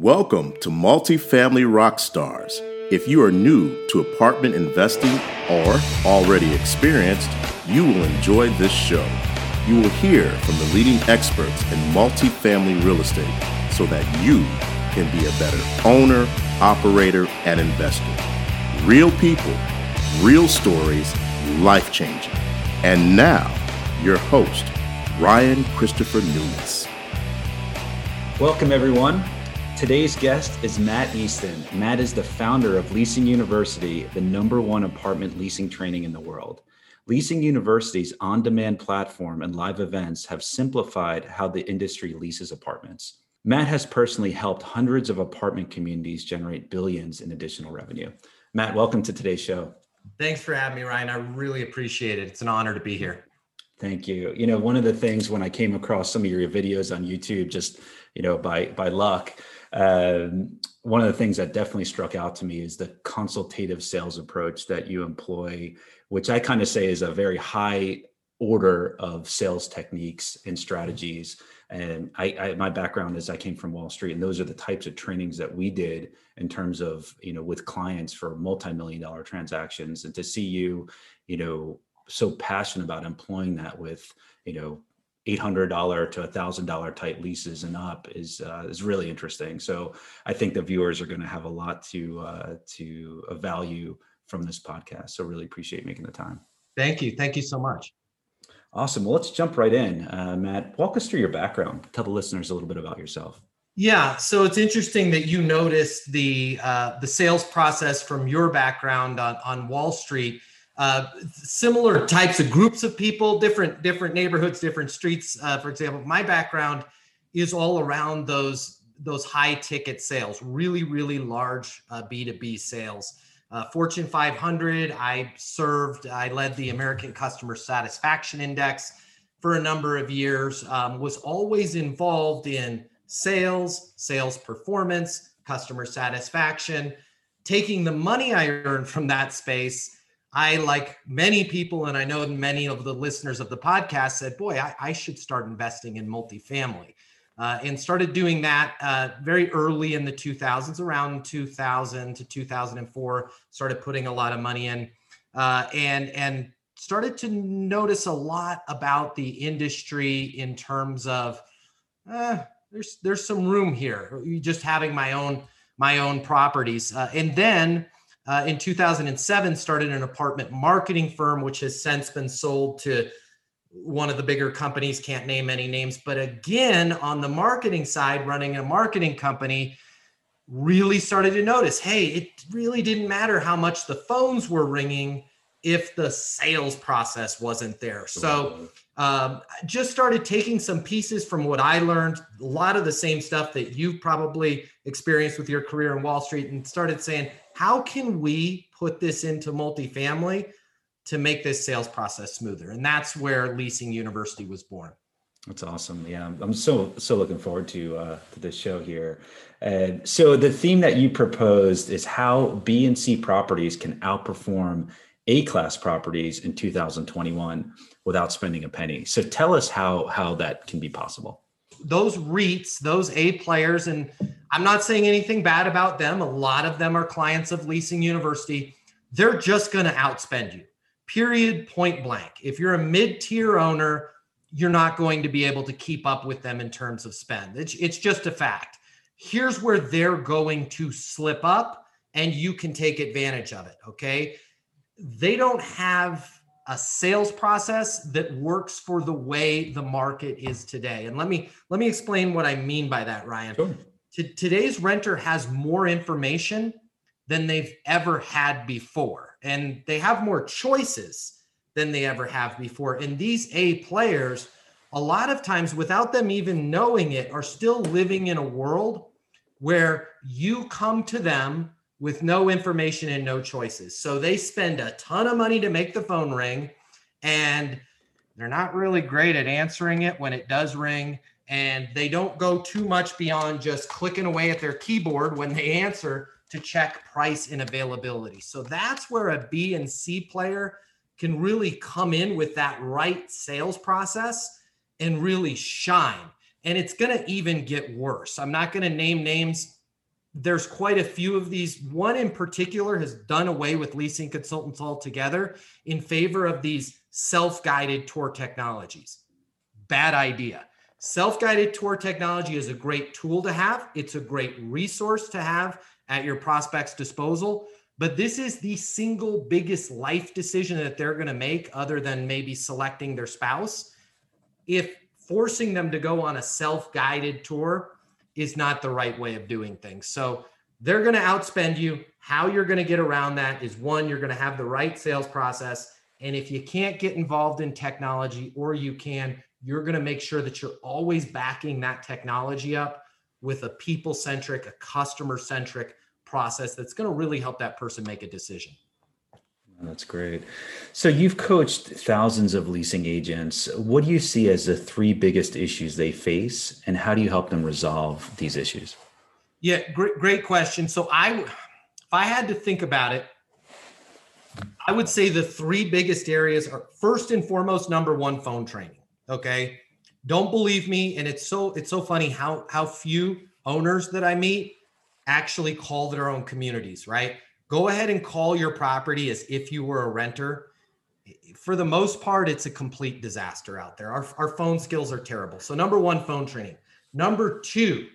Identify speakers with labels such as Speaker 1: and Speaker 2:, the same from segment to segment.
Speaker 1: Welcome to Multifamily Rockstars. If you are new to apartment investing or already experienced, you will enjoy this show. You will hear from the leading experts in multifamily real estate so that you can be a better owner, operator, and investor. Real people, real stories, life changing. And now, your host, Ryan Christopher Nunes.
Speaker 2: Welcome, everyone. Today's guest is Matt Easton. Matt is the founder of Leasing University, the number one apartment leasing training in the world. Leasing University's on demand platform and live events have simplified how the industry leases apartments. Matt has personally helped hundreds of apartment communities generate billions in additional revenue. Matt, welcome to today's show.
Speaker 3: Thanks for having me, Ryan. I really appreciate it. It's an honor to be here.
Speaker 2: Thank you. You know, one of the things when I came across some of your videos on YouTube, just you know, by by luck, um, one of the things that definitely struck out to me is the consultative sales approach that you employ, which I kind of say is a very high order of sales techniques and strategies. And I, I, my background is I came from Wall Street, and those are the types of trainings that we did in terms of you know with clients for multi-million dollar transactions. And to see you, you know, so passionate about employing that with you know $800 to $1000 type leases and up is uh, is really interesting. So i think the viewers are going to have a lot to uh, to value from this podcast. So really appreciate making the time.
Speaker 3: Thank you. Thank you so much.
Speaker 2: Awesome. Well let's jump right in. Uh, matt walk us through your background. Tell the listeners a little bit about yourself.
Speaker 3: Yeah. So it's interesting that you noticed the uh, the sales process from your background on, on wall street uh, similar types of groups of people, different different neighborhoods, different streets. Uh, for example, my background is all around those those high ticket sales, really really large uh, B two B sales. Uh, Fortune 500. I served. I led the American Customer Satisfaction Index for a number of years. Um, was always involved in sales, sales performance, customer satisfaction, taking the money I earned from that space I, like many people, and I know many of the listeners of the podcast said, Boy, I, I should start investing in multifamily. Uh, and started doing that uh, very early in the 2000s, around 2000 to 2004. Started putting a lot of money in, uh, and and started to notice a lot about the industry in terms of uh, there's there's some room here. Just having my own my own properties, uh, and then uh, in 2007 started an apartment marketing firm which has since been sold to one of the bigger companies can't name any names but again on the marketing side running a marketing company really started to notice hey it really didn't matter how much the phones were ringing if the sales process wasn't there. So um, just started taking some pieces from what i learned a lot of the same stuff that you've probably experienced with your career in wall street and started saying how can we put this into multifamily to make this sales process smoother? And that's where Leasing University was born.
Speaker 2: That's awesome. Yeah, I'm so so looking forward to uh, to this show here. And so the theme that you proposed is how B and C properties can outperform A class properties in 2021 without spending a penny. So tell us how how that can be possible
Speaker 3: those REITs, those A players, and I'm not saying anything bad about them. A lot of them are clients of Leasing University. They're just going to outspend you, period, point blank. If you're a mid tier owner, you're not going to be able to keep up with them in terms of spend. It's, it's just a fact. Here's where they're going to slip up, and you can take advantage of it. Okay. They don't have a sales process that works for the way the market is today. And let me let me explain what I mean by that, Ryan. Sure. T- today's renter has more information than they've ever had before, and they have more choices than they ever have before. And these A players, a lot of times, without them even knowing it, are still living in a world where you come to them with no information and no choices. So they spend a ton of money to make the phone ring and they're not really great at answering it when it does ring. And they don't go too much beyond just clicking away at their keyboard when they answer to check price and availability. So that's where a B and C player can really come in with that right sales process and really shine. And it's going to even get worse. I'm not going to name names there's quite a few of these. One in particular has done away with leasing consultants altogether in favor of these self guided tour technologies. Bad idea. Self guided tour technology is a great tool to have, it's a great resource to have at your prospect's disposal. But this is the single biggest life decision that they're going to make, other than maybe selecting their spouse. If forcing them to go on a self guided tour is not the right way of doing things. So they're going to outspend you. How you're going to get around that is one, you're going to have the right sales process. And if you can't get involved in technology or you can, you're going to make sure that you're always backing that technology up with a people centric, a customer centric process that's going to really help that person make a decision.
Speaker 2: That's great. So you've coached thousands of leasing agents. What do you see as the three biggest issues they face, and how do you help them resolve these issues?
Speaker 3: Yeah, great, great question. So I, if I had to think about it, I would say the three biggest areas are first and foremost, number one, phone training. Okay, don't believe me, and it's so it's so funny how how few owners that I meet actually call their own communities. Right go ahead and call your property as if you were a renter. For the most part, it's a complete disaster out there. Our, our phone skills are terrible. So, number one, phone training. Number two,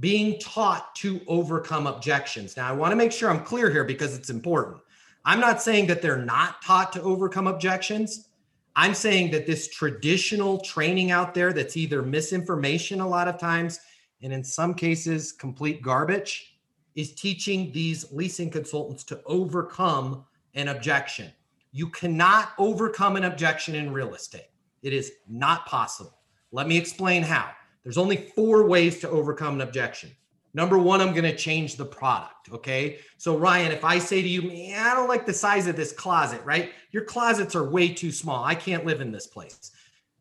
Speaker 3: being taught to overcome objections. Now, I want to make sure I'm clear here because it's important. I'm not saying that they're not taught to overcome objections. I'm saying that this traditional training out there that's either misinformation a lot of times and in some cases complete garbage is teaching these leasing consultants to overcome an objection. You cannot overcome an objection in real estate. It is not possible. Let me explain how. There's only four ways to overcome an objection. Number one, I'm going to change the product. Okay. So, Ryan, if I say to you, man, I don't like the size of this closet, right? Your closets are way too small. I can't live in this place.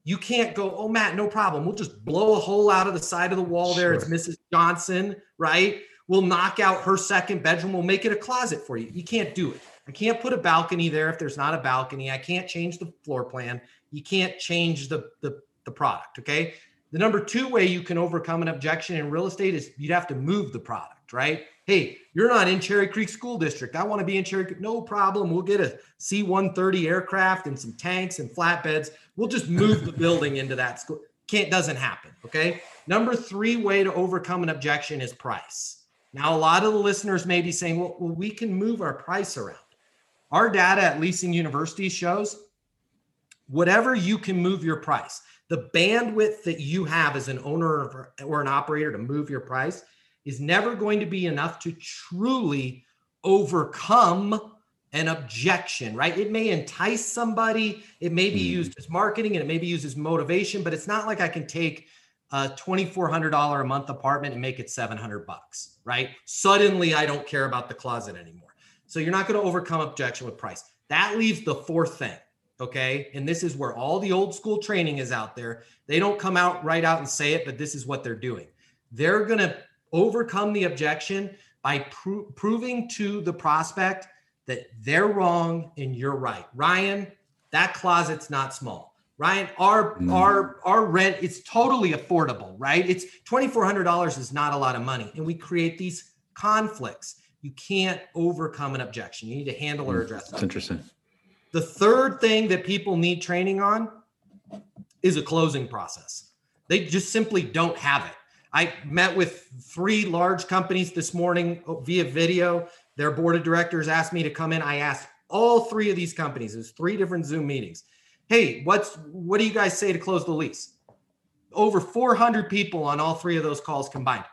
Speaker 3: You can't go, oh, Matt, no problem. We'll just blow a hole out of the side of the wall there. It's Mrs. Johnson, right? We'll knock out her second bedroom. We'll make it a closet for you. You can't do it. I can't put a balcony there if there's not a balcony. I can't change the floor plan. You can't change the, the, the product. Okay. The number two way you can overcome an objection in real estate is you'd have to move the product, right? Hey, you're not in Cherry Creek School District. I want to be in Cherry Creek. No problem. We'll get a C 130 aircraft and some tanks and flatbeds. We'll just move the building into that school. Can't, doesn't happen. Okay. Number three way to overcome an objection is price. Now, a lot of the listeners may be saying, well, well, we can move our price around. Our data at Leasing University shows whatever you can move your price, the bandwidth that you have as an owner or an operator to move your price is never going to be enough to truly overcome an objection, right? It may entice somebody, it may be hmm. used as marketing and it may be used as motivation, but it's not like I can take a $2400 a month apartment and make it 700 bucks right? Suddenly i don't care about the closet anymore. So you're not going to overcome objection with price. That leaves the fourth thing okay? And this is where all the old school training is out there. They don't come out right out and say it but this is what they're doing. They're going to overcome the objection by pro- proving to the prospect that they're wrong and you're right. Ryan that closet's not small Ryan, our mm. our our rent it's totally affordable, right? It's twenty four hundred dollars is not a lot of money, and we create these conflicts. You can't overcome an objection. You need to handle or mm, address.
Speaker 2: That's interesting.
Speaker 3: The third thing that people need training on is a closing process. They just simply don't have it. I met with three large companies this morning via video. Their board of directors asked me to come in. I asked all three of these companies. There's three different Zoom meetings hey, what's what do you guys say to close the lease? Over 400 people on all three of those calls combined.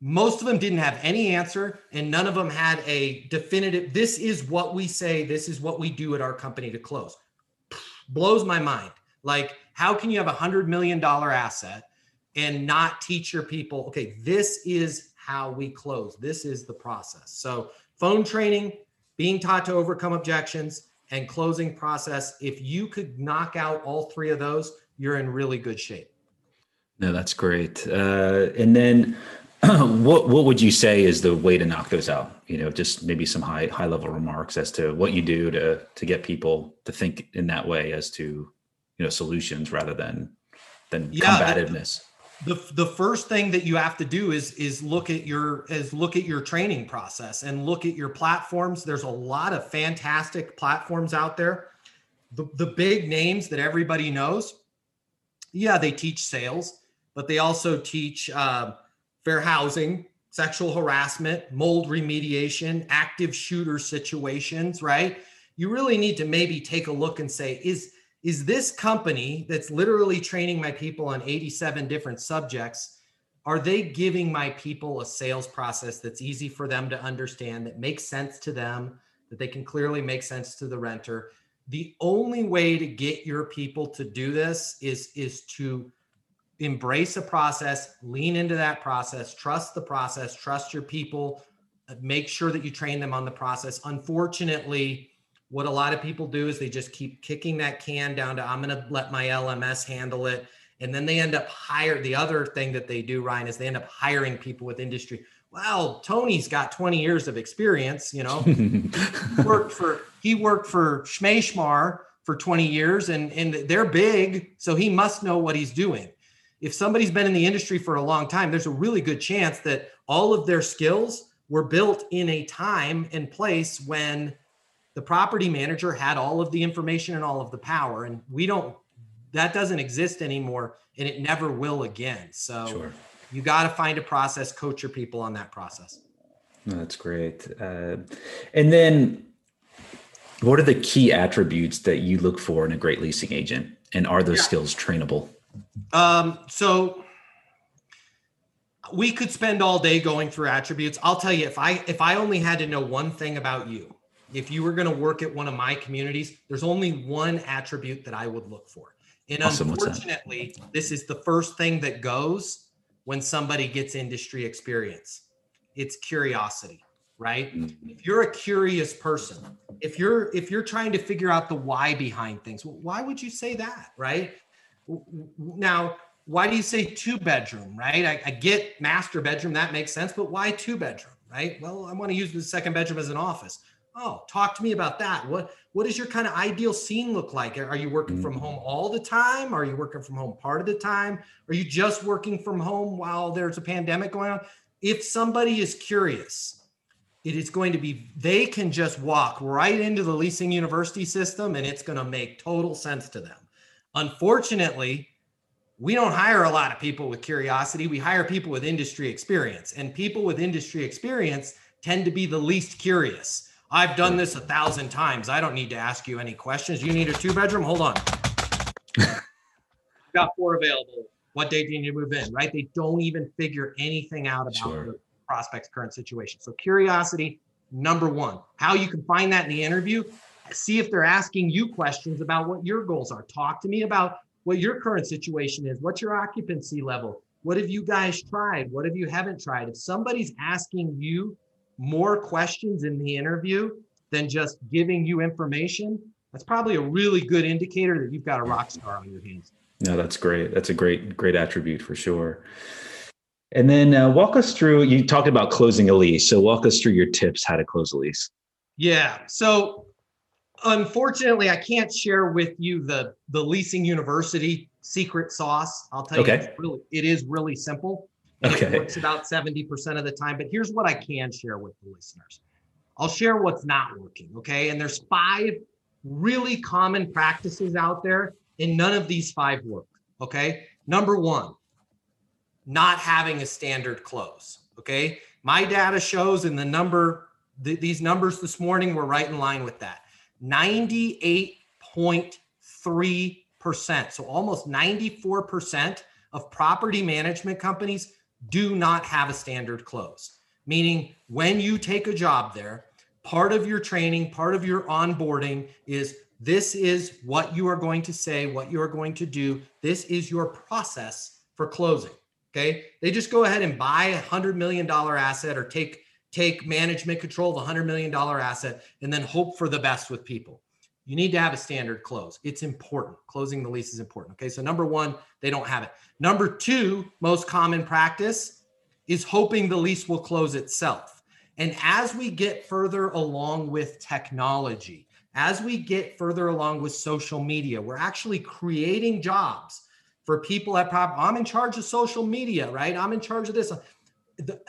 Speaker 3: Most of them didn't have any answer, and none of them had a definitive. This is what we say. This is what we do at our company to close. Blows my mind. Like, how can you have a hundred million dollar asset and not teach your people? Okay, this is how we close. This is the process. So, phone training, being taught to overcome objections, and closing process. If you could knock out all three of those, you're in really good shape.
Speaker 2: No, that's great. Uh, and then, what what would you say is the way to knock those out? You know, just maybe some high high level remarks as to what you do to to get people to think in that way as to you know solutions rather than than yeah, combativeness.
Speaker 3: The the first thing that you have to do is is look at your is look at your training process and look at your platforms. There's a lot of fantastic platforms out there. The, the big names that everybody knows yeah they teach sales but they also teach uh, fair housing sexual harassment mold remediation active shooter situations right? You really need to maybe take a look and say is is this company that's literally training my people on 87 different subjects are they giving my people a sales process that's easy for them to understand that makes sense to them that they can clearly make sense to the renter? The only way to get your people to do this is is to embrace a process lean into that process trust the process trust your people uh, make sure that you train them on the process. Unfortunately what a lot of people do is they just keep kicking that can down to I'm going to let my LMS handle it. And then they end up hire the other thing that they do, Ryan, is they end up hiring people with industry. Well, Tony's got 20 years of experience, you know. he worked for he worked for Schmashmar for 20 years and, and they're big, so he must know what he's doing. If somebody's been in the industry for a long time, there's a really good chance that all of their skills were built in a time and place when the property manager had all of the information and all of the power and we don't that doesn't exist anymore and it never will again. So sure. you got to find a process coach your people on that process.
Speaker 2: That's great. Uh, and then what are the key attributes that you look for in a great leasing agent and are those yeah. skills trainable?
Speaker 3: Um, so we could spend all day going through attributes. I'll tell you if i if i only had to know one thing about you if you were going to work at one of my communities, there's only one attribute that I would look for. And awesome. unfortunately, this is the first thing that goes when somebody gets industry experience. It's curiosity, right? Mm-hmm. If you're a curious person, if you're if you're trying to figure out the why behind things, why would you say that, right? Now, why do you say two bedroom, right? I, I get master bedroom, that makes sense, but why two bedroom, right? Well, I want to use the second bedroom as an office Oh, talk to me about that. What what does your kind of ideal scene look like? Are you working from home mm. all the time? Are you working from home part of the time? Are you just working from home while there's a pandemic going on? If somebody is curious, it is going to be they can just walk right into the leasing university system and it's going to make total sense to them. Unfortunately, we don't hire a lot of people with curiosity. We hire people with industry experience, and people with industry experience tend to be the least curious I've done this a thousand times. I don't need to ask you any questions. You need a two bedroom? Hold on. got four available. What date do you need to move in? Right? They don't even figure anything out about sure. the prospect's current situation. So curiosity, number one. How you can find that in the interview, see if they're asking you questions about what your goals are. Talk to me about what your current situation is. What's your occupancy level? What have you guys tried? What have you haven't tried? If somebody's asking you more questions in the interview than just giving you information, that's probably a really good indicator that you've got a rock star on your hands.
Speaker 2: No, that's great. That's a great, great attribute for sure. And then uh, walk us through, you talked about closing a lease. So walk us through your tips how to close a lease.
Speaker 3: Yeah. So unfortunately, I can't share with you the, the leasing university secret sauce. I'll tell okay. you, it's really, it is really simple. Okay. It works about 70% of the time. But here's what I can share with the listeners. I'll share what's not working. Okay. And there's five really common practices out there, and none of these five work. Okay. Number one, not having a standard close. Okay. My data shows, and the number, th- these numbers this morning were right in line with that 98.3%. So almost 94% of property management companies do not have a standard close. Meaning, when you take a job there, part of your training, part of your onboarding is this is what you are going to say, what you are going to do. This is your process for closing. Okay. They just go ahead and buy a hundred million dollar asset or take take management control of a hundred million dollar asset and then hope for the best with people. You need to have a standard close. It's important. Closing the lease is important. Okay. So, number one, they don't have it. Number two, most common practice is hoping the lease will close itself. And as we get further along with technology, as we get further along with social media, we're actually creating jobs for people at prop. I'm in charge of social media, right? I'm in charge of this.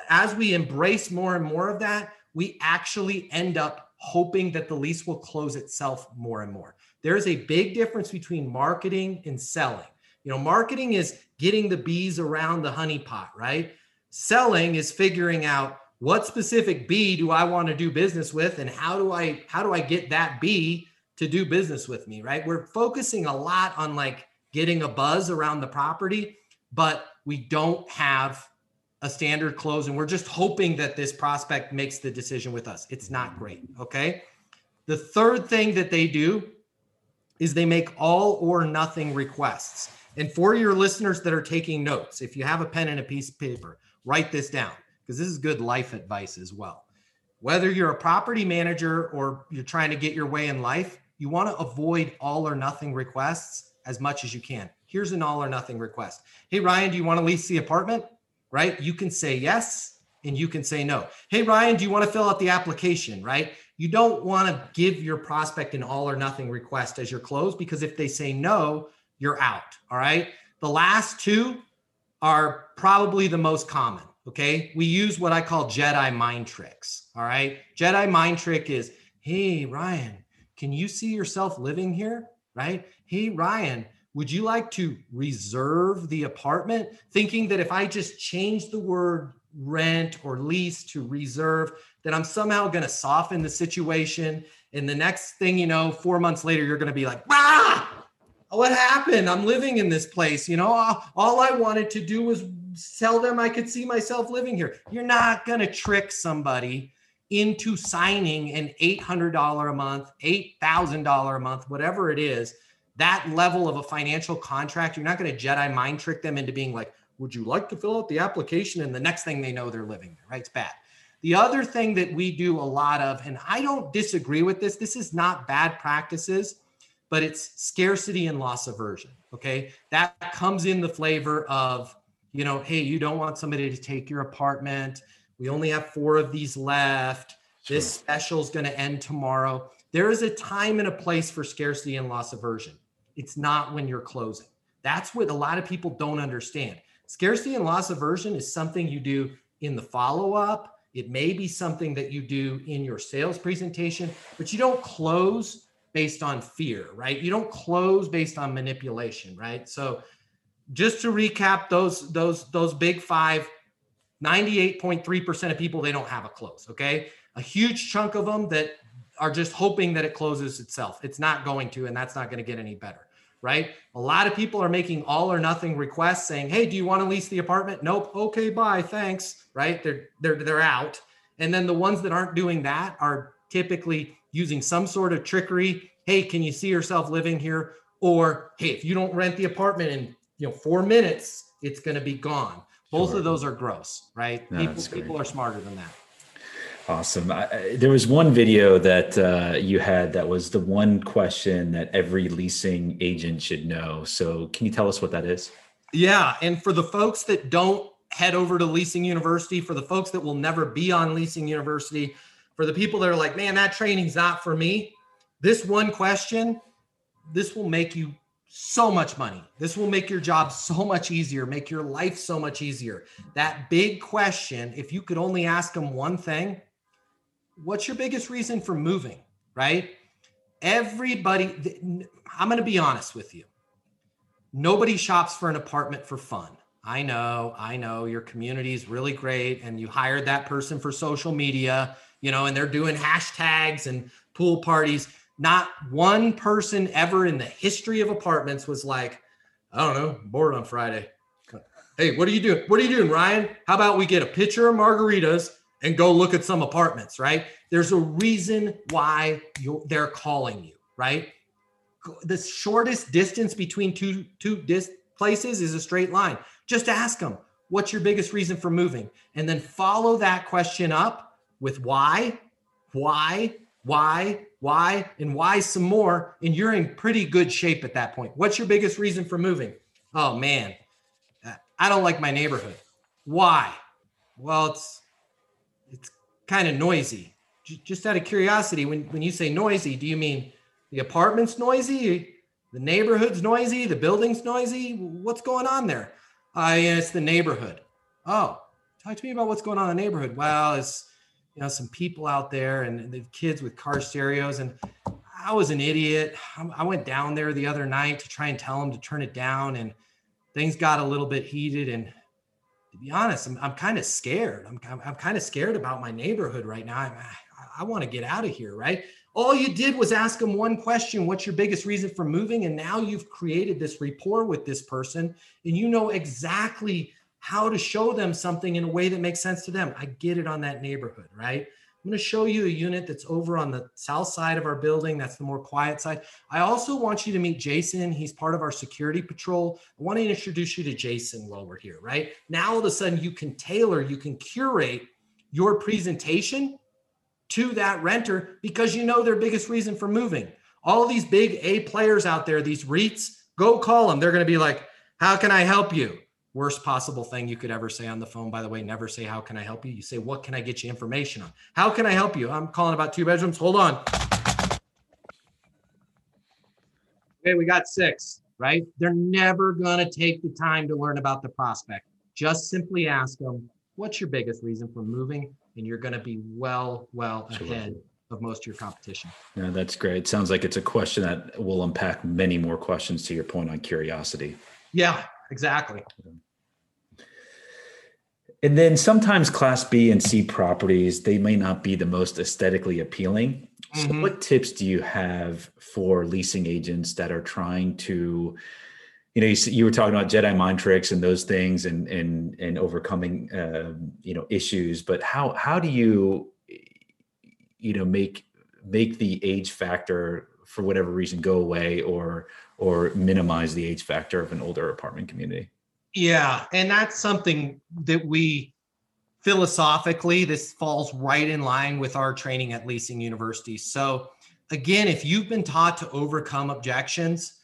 Speaker 3: As we embrace more and more of that, we actually end up hoping that the lease will close itself more and more. There's a big difference between marketing and selling. You know, marketing is getting the bees around the honey pot, right? Selling is figuring out what specific bee do I want to do business with and how do I how do I get that bee to do business with me, right? We're focusing a lot on like getting a buzz around the property, but we don't have a standard close and we're just hoping that this prospect makes the decision with us. It's not great, okay? The third thing that they do is they make all or nothing requests. And for your listeners that are taking notes, if you have a pen and a piece of paper, write this down because this is good life advice as well. Whether you're a property manager or you're trying to get your way in life, you want to avoid all or nothing requests as much as you can. Here's an all or nothing request. Hey, Ryan, do you want to lease the apartment? Right? You can say yes and you can say no. Hey, Ryan, do you want to fill out the application? Right? You don't want to give your prospect an all or nothing request as your close because if they say no, you're out. All right. The last two are probably the most common. Okay. We use what I call Jedi mind tricks. All right. Jedi mind trick is hey, Ryan, can you see yourself living here? Right. Hey, Ryan, would you like to reserve the apartment? Thinking that if I just change the word rent or lease to reserve, that I'm somehow going to soften the situation. And the next thing you know, four months later, you're going to be like, ah, what happened? I'm living in this place. You know, all, I wanted to do was tell them I could see myself living here. You're not going to trick somebody into signing an $800 a month, $8,000 a month, whatever it is, that level of a financial contract. You're not going to Jedi mind trick them into being like, would you like to fill out the application? And the next thing they know, they're living there, right? It's bad. The other thing that we do a lot of, and I don't disagree with this, this is not bad practices but it's scarcity and loss aversion. Okay. That comes in the flavor of, you know, hey, you don't want somebody to take your apartment. We only have four of these left. Sure. This special is going to end tomorrow. There is a time and a place for scarcity and loss aversion. It's not when you're closing. That's what a lot of people don't understand. Scarcity and loss aversion is something you do in the follow up. It may be something that you do in your sales presentation, but you don't close based on fear, right? You don't close based on manipulation, right? So just to recap those those those big 5 98.3% of people they don't have a close, okay? A huge chunk of them that are just hoping that it closes itself. It's not going to and that's not going to get any better, right? A lot of people are making all or nothing requests saying, "Hey, do you want to lease the apartment?" Nope. Okay, bye. Thanks. Right? They're they're they're out. And then the ones that aren't doing that are typically using some sort of trickery. Hey, can you see yourself living here? Or hey, if you don't rent the apartment in you know four minutes, it's going to be gone. Both sure. of those are gross, right? No, people, people are smarter than that.
Speaker 2: Awesome. I, there was one video that uh, you had that was the one question that every leasing agent should know. So, can you tell us what that is?
Speaker 3: Yeah. And for the folks that don't head over to Leasing University, for the folks that will never be on Leasing University, for the people that are like, man, that training's not for me, this one question, this will make you so much money. This will make your job so much easier, make your life so much easier. That big question, if you could only ask them one thing, what's your biggest reason for moving, right? Everybody, I'm going to be honest with you. Nobody shops for an apartment for fun. I know, I know your community is really great and you hired that person for social media you know, and they're doing hashtags and pool parties. Not one person ever in the history of apartments was like, I don't know, bored on Friday. Hey, what are you doing? What are you doing, Ryan? How about we get a pitcher of margaritas and go look at some apartments, right? There's a reason why they're calling you, right? The shortest distance between two two dis- places is a straight line. Just ask them, what's your biggest reason for moving? And then follow that question up with why, why, why, why, and why some more, and you're in pretty good shape at that point. What's your biggest reason for moving? Oh man, I don't like my neighborhood. Why? Well, it's it's kind of noisy. Just out of curiosity, when, when you say noisy, do you mean the apartment's noisy? The neighborhood's noisy. The building's noisy. What's going on there? Uh, it's the neighborhood. Oh, talk to me about what's going on in the neighborhood. Well, it's you know some people out there and the kids with car stereos and I was an idiot. I went down there the other night to try and tell them to turn it down, and things got a little bit heated. And to be honest, I'm, I'm kind of scared. I'm, I'm, I'm kind of scared about my neighborhood right now. I, I, I want to get out of here, right? All you did was ask them one question What's your biggest reason for moving? And now you've created this rapport with this person, and you know exactly how to show them something in a way that makes sense to them. I get it on that neighborhood, right? I'm going to show you a unit that's over on the south side of our building. That's the more quiet side. I also want you to meet Jason. He's part of our security patrol. I want to introduce you to Jason while we're here, right? Now, all of a sudden, you can tailor, you can curate your presentation to that renter because you know their biggest reason for moving. All these big A players out there, these REITs, go call them. They're going to be like, How can I help you? Worst possible thing you could ever say on the phone by the way never say how can i help you? You say what can i get you information on? How can i help you? I'm calling about two bedrooms. Hold on. Okay we got six right? They're never going to take the time to learn about the prospect. Just simply ask them what's your biggest reason for moving? And you're going to be well well ahead of most of your competition.
Speaker 2: Yeah that's great. Sounds like it's a question that will unpack many more questions to your point on curiosity.
Speaker 3: Yeah exactly.
Speaker 2: And then sometimes class B and C properties, they may not be the most aesthetically appealing. So mm-hmm. what tips do you have for leasing agents that are trying to, you know, you, you were talking about Jedi mind tricks and those things and, and, and overcoming, uh, you know, issues, but how, how do you, you know, make, make the age factor for whatever reason go away or, or minimize the age factor of an older apartment community.
Speaker 3: Yeah, and that's something that we philosophically this falls right in line with our training at leasing university. So again, if you've been taught to overcome objections,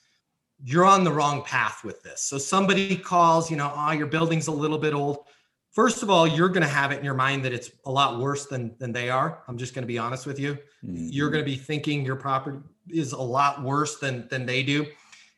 Speaker 3: you're on the wrong path with this. So somebody calls, you know, oh, your building's a little bit old. First of all, you're going to have it in your mind that it's a lot worse than than they are. I'm just going to be honest with you. Mm-hmm. You're going to be thinking your property is a lot worse than than they do.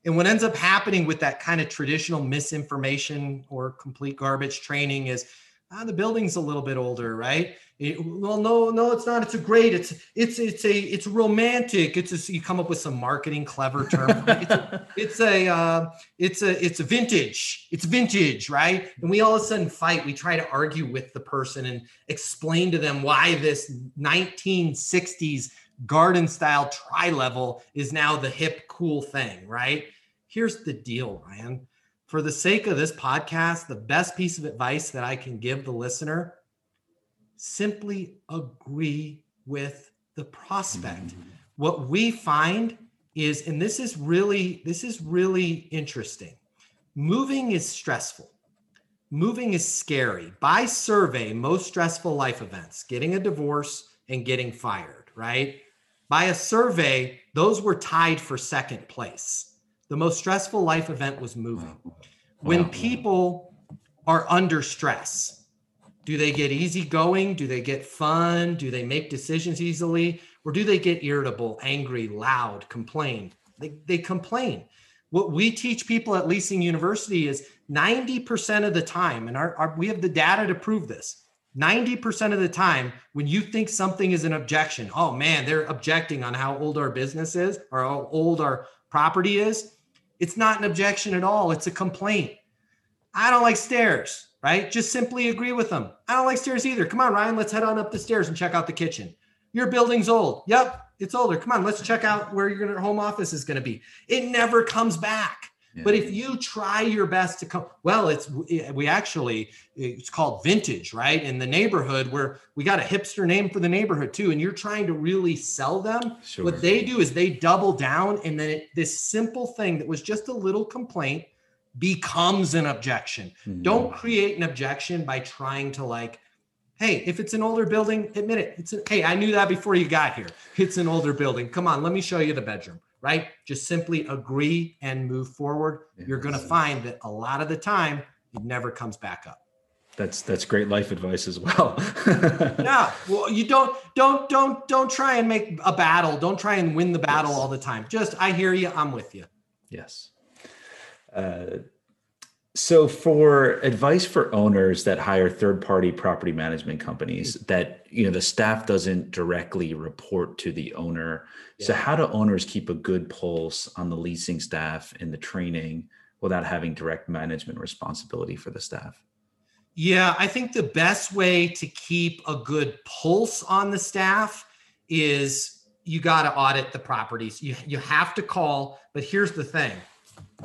Speaker 3: And what ends up happening with that kind of traditional misinformation or complete garbage training is ah, the building's a little bit older, right? It, well, no, no, it's not. It's a great. It's it's it's a it's romantic. It's a, you come up with some marketing clever term. it's a it's a uh, it's a it's a vintage. It's vintage, right? And we all of a sudden fight. We try to argue with the person and explain to them why this 1960s garden style tri level is now the hip cool thing, right? Here's the deal, Ryan. For the sake of this podcast, the best piece of advice that I can give the listener simply agree with the prospect. What we find is and this is really this is really interesting. Moving is stressful. Moving is scary. By survey, most stressful life events, getting a divorce and getting fired, right? By a survey, those were tied for second place. The most stressful life event was moving. Mm. When people are under stress, do they get easygoing? Do they get fun? Do they make decisions easily? Or do they get irritable, angry, loud, complain? They, they complain. What we teach people at Leasing University is 90% of the time, and our, our, we have the data to prove this 90% of the time when you think something is an objection oh man they're objecting on how old our business is or how old our property is it's not an objection at all. It's a complaint. I don't like stairs right? Just simply agree with them. I don't like stairs either. Come on ryan let's head on up the stairs and check out the kitchen. Your building's old. Yep it's older. Come on let's check out where your home office is going to be. It never comes back but if you try your best to come, well, it's we actually it's called vintage, right? In the neighborhood where we got a hipster name for the neighborhood too, and you're trying to really sell them. Sure. What they do is they double down, and then it, this simple thing that was just a little complaint becomes an objection. Mm-hmm. Don't create an objection by trying to like hey, if it's an older building, admit it. It's a, hey, I knew that before you got here. It's an older building. Come on, let me show you the bedroom right? Just simply agree and move forward. You're going to find that a lot of the time it never comes back up.
Speaker 2: That's that's great life advice as well.
Speaker 3: yeah. Well, you don't don't don't don't try and make a battle. Don't try and win the battle yes. all the time. Just I hear you. I'm with you.
Speaker 2: Yes. Uh, so, for advice for owners that hire third-party property management companies, mm-hmm. that you know the staff doesn't directly report to the owner. Yeah. So, how do owners keep a good pulse on the leasing staff and the training without having direct management responsibility for the staff?
Speaker 3: Yeah, I think the best way to keep a good pulse on the staff is you got to audit the properties. You you have to call, but here's the thing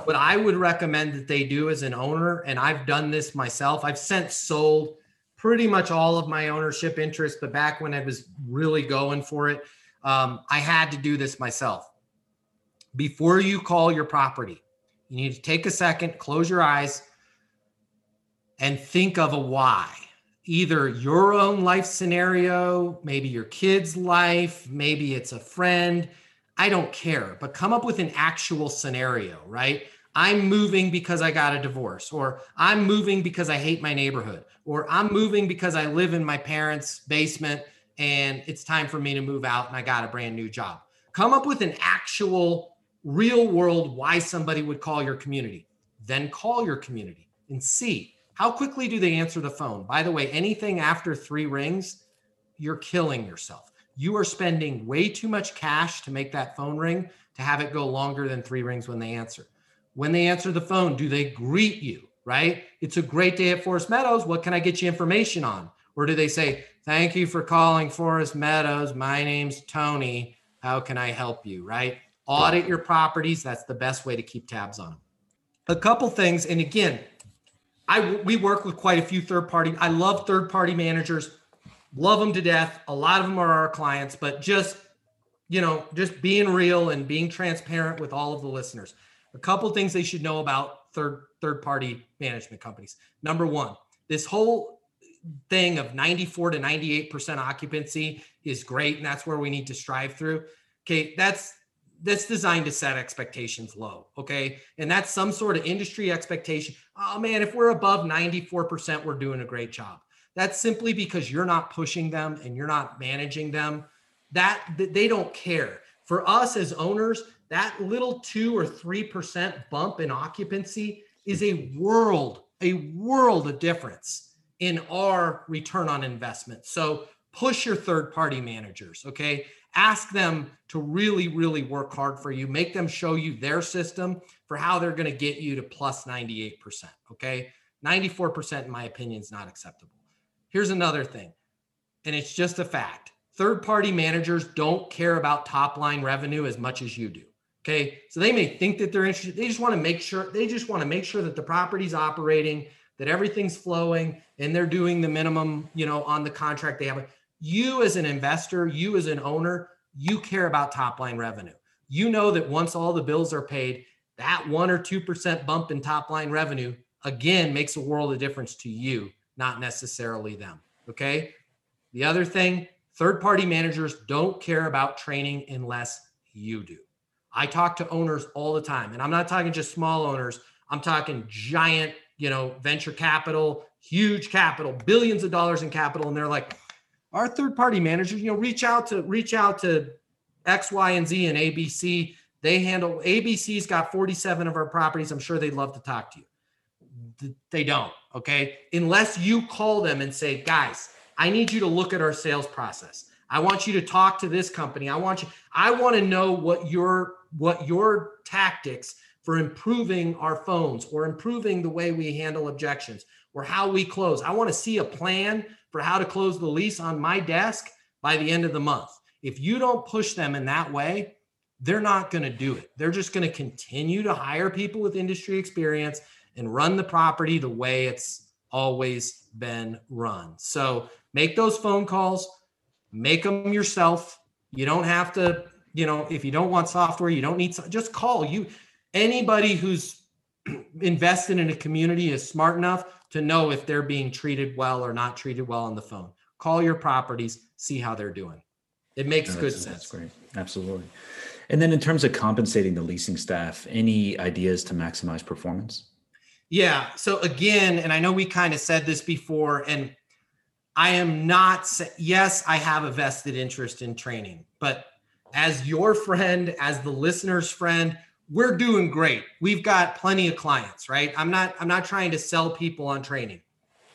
Speaker 3: what I would recommend that they do as an owner, and I've done this myself, I've since sold pretty much all of my ownership interest, but back when I was really going for it, um, I had to do this myself. Before you call your property, you need to take a second, close your eyes, and think of a why. Either your own life scenario, maybe your kid's life, maybe it's a friend I don't care, but come up with an actual scenario, right? I'm moving because I got a divorce, or I'm moving because I hate my neighborhood, or I'm moving because I live in my parents' basement and it's time for me to move out and I got a brand new job. Come up with an actual real world why somebody would call your community. Then call your community and see how quickly do they answer the phone. By the way, anything after three rings, you're killing yourself you are spending way too much cash to make that phone ring to have it go longer than three rings when they answer. When they answer the phone, do they greet you? Right? It's a great day at Forest Meadows. What can I get you information on? Or do they say, Thank you for calling Forest Meadows. My name's Tony. How can I help you? Right? Audit your properties. That's the best way to keep tabs on them. A couple things. And again, I we work with quite a few third party. I love third party managers love them to death. A lot of them are our clients, but just, you know, just being real and being transparent with all of the listeners. A couple things they should know about third third party management companies. Number one, this whole thing of 94 to 98% occupancy is great and that's where we need to strive through. Okay, that's that's designed to set expectations low. Okay. And that's some sort of industry expectation. Oh man, if we're above 94%, we're doing a great job. That's simply because you're not pushing them and you're not managing them. That they don't care. For us as owners, that little two or three percent bump in occupancy is a world, a world of difference in our return on investment. So push your third party managers, okay? Ask them to really, really work hard for you. Make them show you their system for how they're going to get you to plus 98%, okay? 94%, in my opinion, is not acceptable. Here's another thing, and it's just a fact third party managers don't care about top line revenue as much as you do. Okay. So they may think that they're interested. They just want to make sure, they just want to make sure that the property's operating, that everything's flowing, and they're doing the minimum, you know, on the contract they have. You as an investor, you as an owner, you care about top line revenue. You know that once all the bills are paid, that one or 2% bump in top line revenue again makes a world of difference to you not necessarily them. Okay. The other thing, third party managers don't care about training unless you do. I talk to owners all the time, and I'm not talking just small owners, I'm talking giant, you know, venture capital, huge capital, billions of dollars in capital. And they're like, our third party managers, you know, reach out to reach out to X, Y, and Z and ABC. They handle ABC's got 47 of our properties. I'm sure they'd love to talk to you. They don't. Okay. Unless you call them and say, guys, I need you to look at our sales process. I want you to talk to this company. I want you, I want to know what your what your tactics for improving our phones or improving the way we handle objections or how we close. I want to see a plan for how to close the lease on my desk by the end of the month. If you don't push them in that way, they're not going to do it. They're just going to continue to hire people with industry experience and run the property the way it's always been run. So make those phone calls, make them yourself. You don't have to, you know, if you don't want software, you don't need just call you. Anybody who's invested in a community is smart enough to know if they're being treated well or not treated well on the phone. Call your properties, see how they're doing. It makes no, good sense. That's
Speaker 2: great. Absolutely. And then in terms of compensating the leasing staff, any ideas to maximize performance?
Speaker 3: Yeah. So again, and I know we kind of said this before, and I am not, yes, I have a vested interest in training, but as your friend, as the listener's friend, we're doing great. We've got plenty of clients, right? I'm not I'm not trying to sell people on training.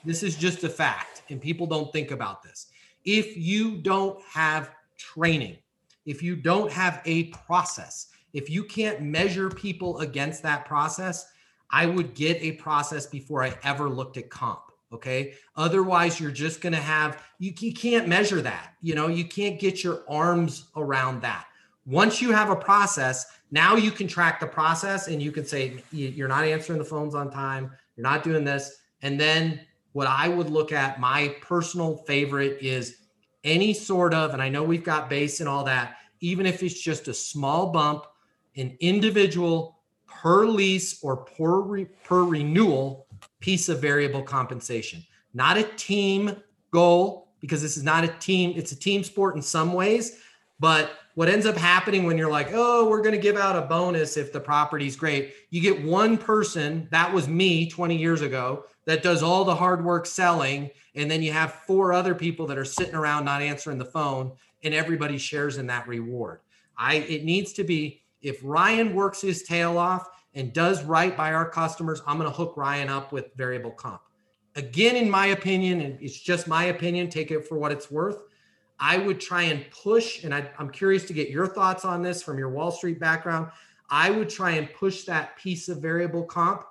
Speaker 3: This is just a fact and people don't think about this. If you don't have training, if you don't have a process, if you can't measure people against that process, I would get a process before I ever looked at comp. Okay. Otherwise, you're just going to have, you, you can't measure that. You know, you can't get your arms around that. Once you have a process, now you can track the process and you can say, you're not answering the phones on time. You're not doing this. And then what I would look at, my personal favorite is any sort of, and I know we've got base and all that, even if it's just a small bump, an individual per lease or per, re, per renewal piece of variable compensation, not a team goal, because this is not a team, it's a team sport in some ways. But what ends up happening when you're like, oh, we're going to give out a bonus if the property's great, you get one person, that was me 20 years ago, that does all the hard work selling. And then you have four other people that are sitting around not answering the phone, and everybody shares in that reward. I it needs to be if Ryan works his tail off and does right by our customers, I'm going to hook Ryan up with variable comp. Again, in my opinion, and it's just my opinion, take it for what it's worth. I would try and push, and I, I'm curious to get your thoughts on this from your Wall Street background. I would try and push that piece of variable comp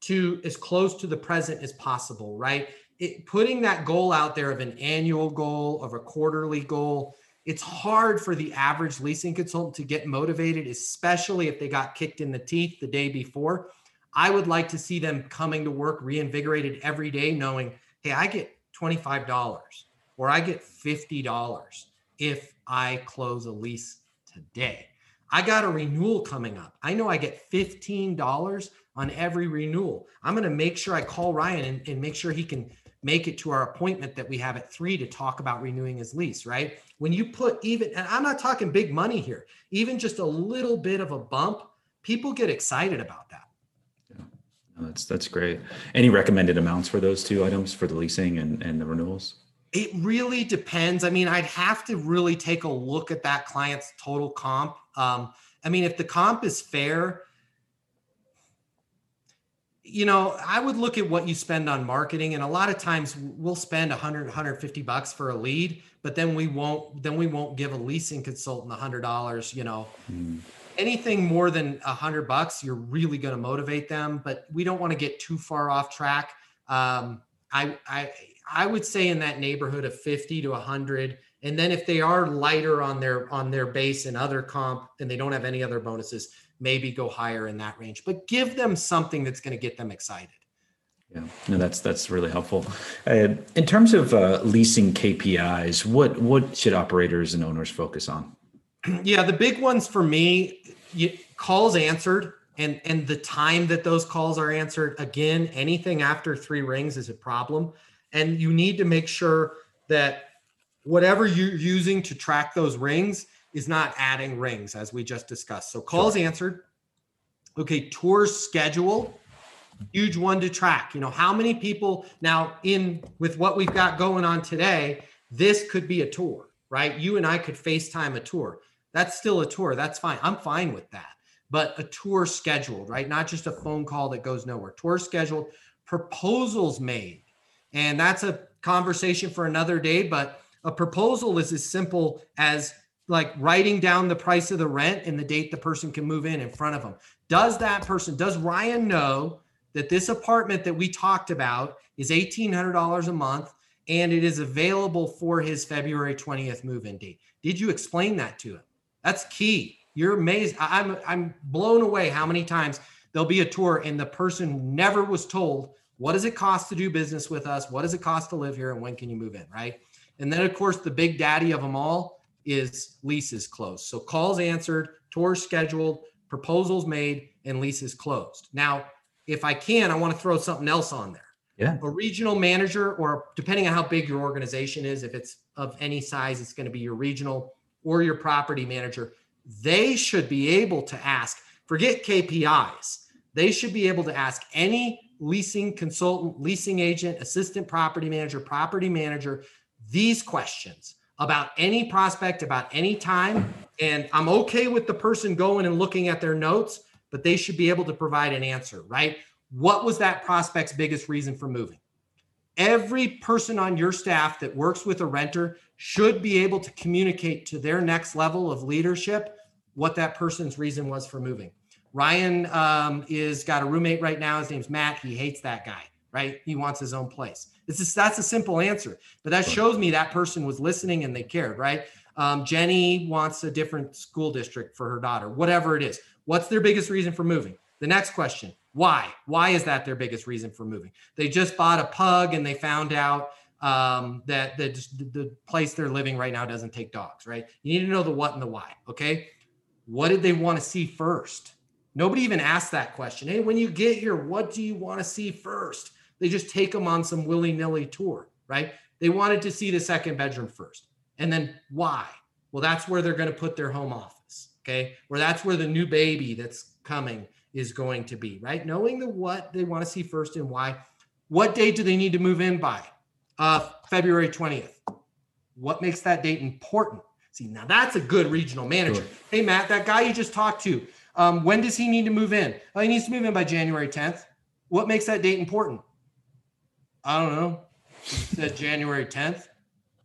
Speaker 3: to as close to the present as possible, right? It, putting that goal out there of an annual goal, of a quarterly goal, it's hard for the average leasing consultant to get motivated, especially if they got kicked in the teeth the day before. I would like to see them coming to work reinvigorated every day, knowing, hey, I get $25 or I get $50 if I close a lease today. I got a renewal coming up. I know I get $15 on every renewal. I'm going to make sure I call Ryan and, and make sure he can make it to our appointment that we have at three to talk about renewing his lease, right? When you put even, and I'm not talking big money here, even just a little bit of a bump, people get excited about that.
Speaker 2: Yeah, no, that's that's great. Any recommended amounts for those two items for the leasing and, and the renewals?
Speaker 3: It really depends. I mean, I'd have to really take a look at that client's total comp. Um, I mean, if the comp is fair, you know, I would look at what you spend on marketing, and a lot of times we'll spend 100, 150 bucks for a lead, but then we won't, then we won't give a leasing consultant hundred dollars. You know, mm. anything more than hundred bucks, you're really going to motivate them. But we don't want to get too far off track. Um, I, I, I would say in that neighborhood of 50 to 100 and then if they are lighter on their on their base and other comp and they don't have any other bonuses maybe go higher in that range, but give them something that's going to get them excited.
Speaker 2: Yeah, no, that's that's really helpful. Uh, in terms of uh, leasing KPIs, what what should operators and owners focus on?
Speaker 3: Yeah, the big ones for me, you, calls answered, and and the time that those calls are answered. Again, anything after three rings is a problem, and you need to make sure that whatever you're using to track those rings is not adding rings as we just discussed. So calls sure. answered. Okay, tours scheduled. Huge one to track. You know, how many people now in with what we've got going on today, this could be a tour, right? You and I could FaceTime a tour. That's still a tour. That's fine. I'm fine with that. But a tour scheduled, right? Not just a phone call that goes nowhere. Tour scheduled, proposals made. And that's a conversation for another day, but a proposal is as simple as like writing down the price of the rent and the date the person can move in in front of them. Does that person, does Ryan know that this apartment that we talked about is $1,800 a month and it is available for his February 20th move in date? Did you explain that to him? That's key. You're amazed. I'm, I'm blown away how many times there'll be a tour and the person never was told what does it cost to do business with us? What does it cost to live here? And when can you move in? Right. And then, of course, the big daddy of them all is leases closed. So calls answered, tours scheduled, proposals made, and leases closed. Now, if I can, I want to throw something else on there.
Speaker 2: Yeah.
Speaker 3: A regional manager, or depending on how big your organization is, if it's of any size, it's going to be your regional or your property manager. They should be able to ask, forget KPIs. They should be able to ask any leasing consultant, leasing agent, assistant property manager, property manager these questions about any prospect about any time. And I'm okay with the person going and looking at their notes, but they should be able to provide an answer, right? What was that prospect's biggest reason for moving? Every person on your staff that works with a renter should be able to communicate to their next level of leadership what that person's reason was for moving. Ryan um, is got a roommate right now. His name's Matt. He hates that guy, right? He wants his own place. This is that's a simple answer, but that shows me that person was listening and they cared, right? Um, Jenny wants a different school district for her daughter, whatever it is. What's their biggest reason for moving? The next question why? Why is that their biggest reason for moving? They just bought a pug and they found out um, that the, the place they're living right now doesn't take dogs, right? You need to know the what and the why. Okay. What did they want to see first? Nobody even asked that question. Hey, when you get here, what do you want to see first? They just take them on some willy nilly tour, right? They wanted to see the second bedroom first. And then why? Well, that's where they're going to put their home office. Okay. Or that's where the new baby that's coming is going to be, right? Knowing the what they want to see first and why. What date do they need to move in by? Uh, February 20th. What makes that date important? See, now that's a good regional manager. Sure. Hey, Matt, that guy you just talked to, um, when does he need to move in? Oh, he needs to move in by January 10th. What makes that date important? I don't know. said January 10th,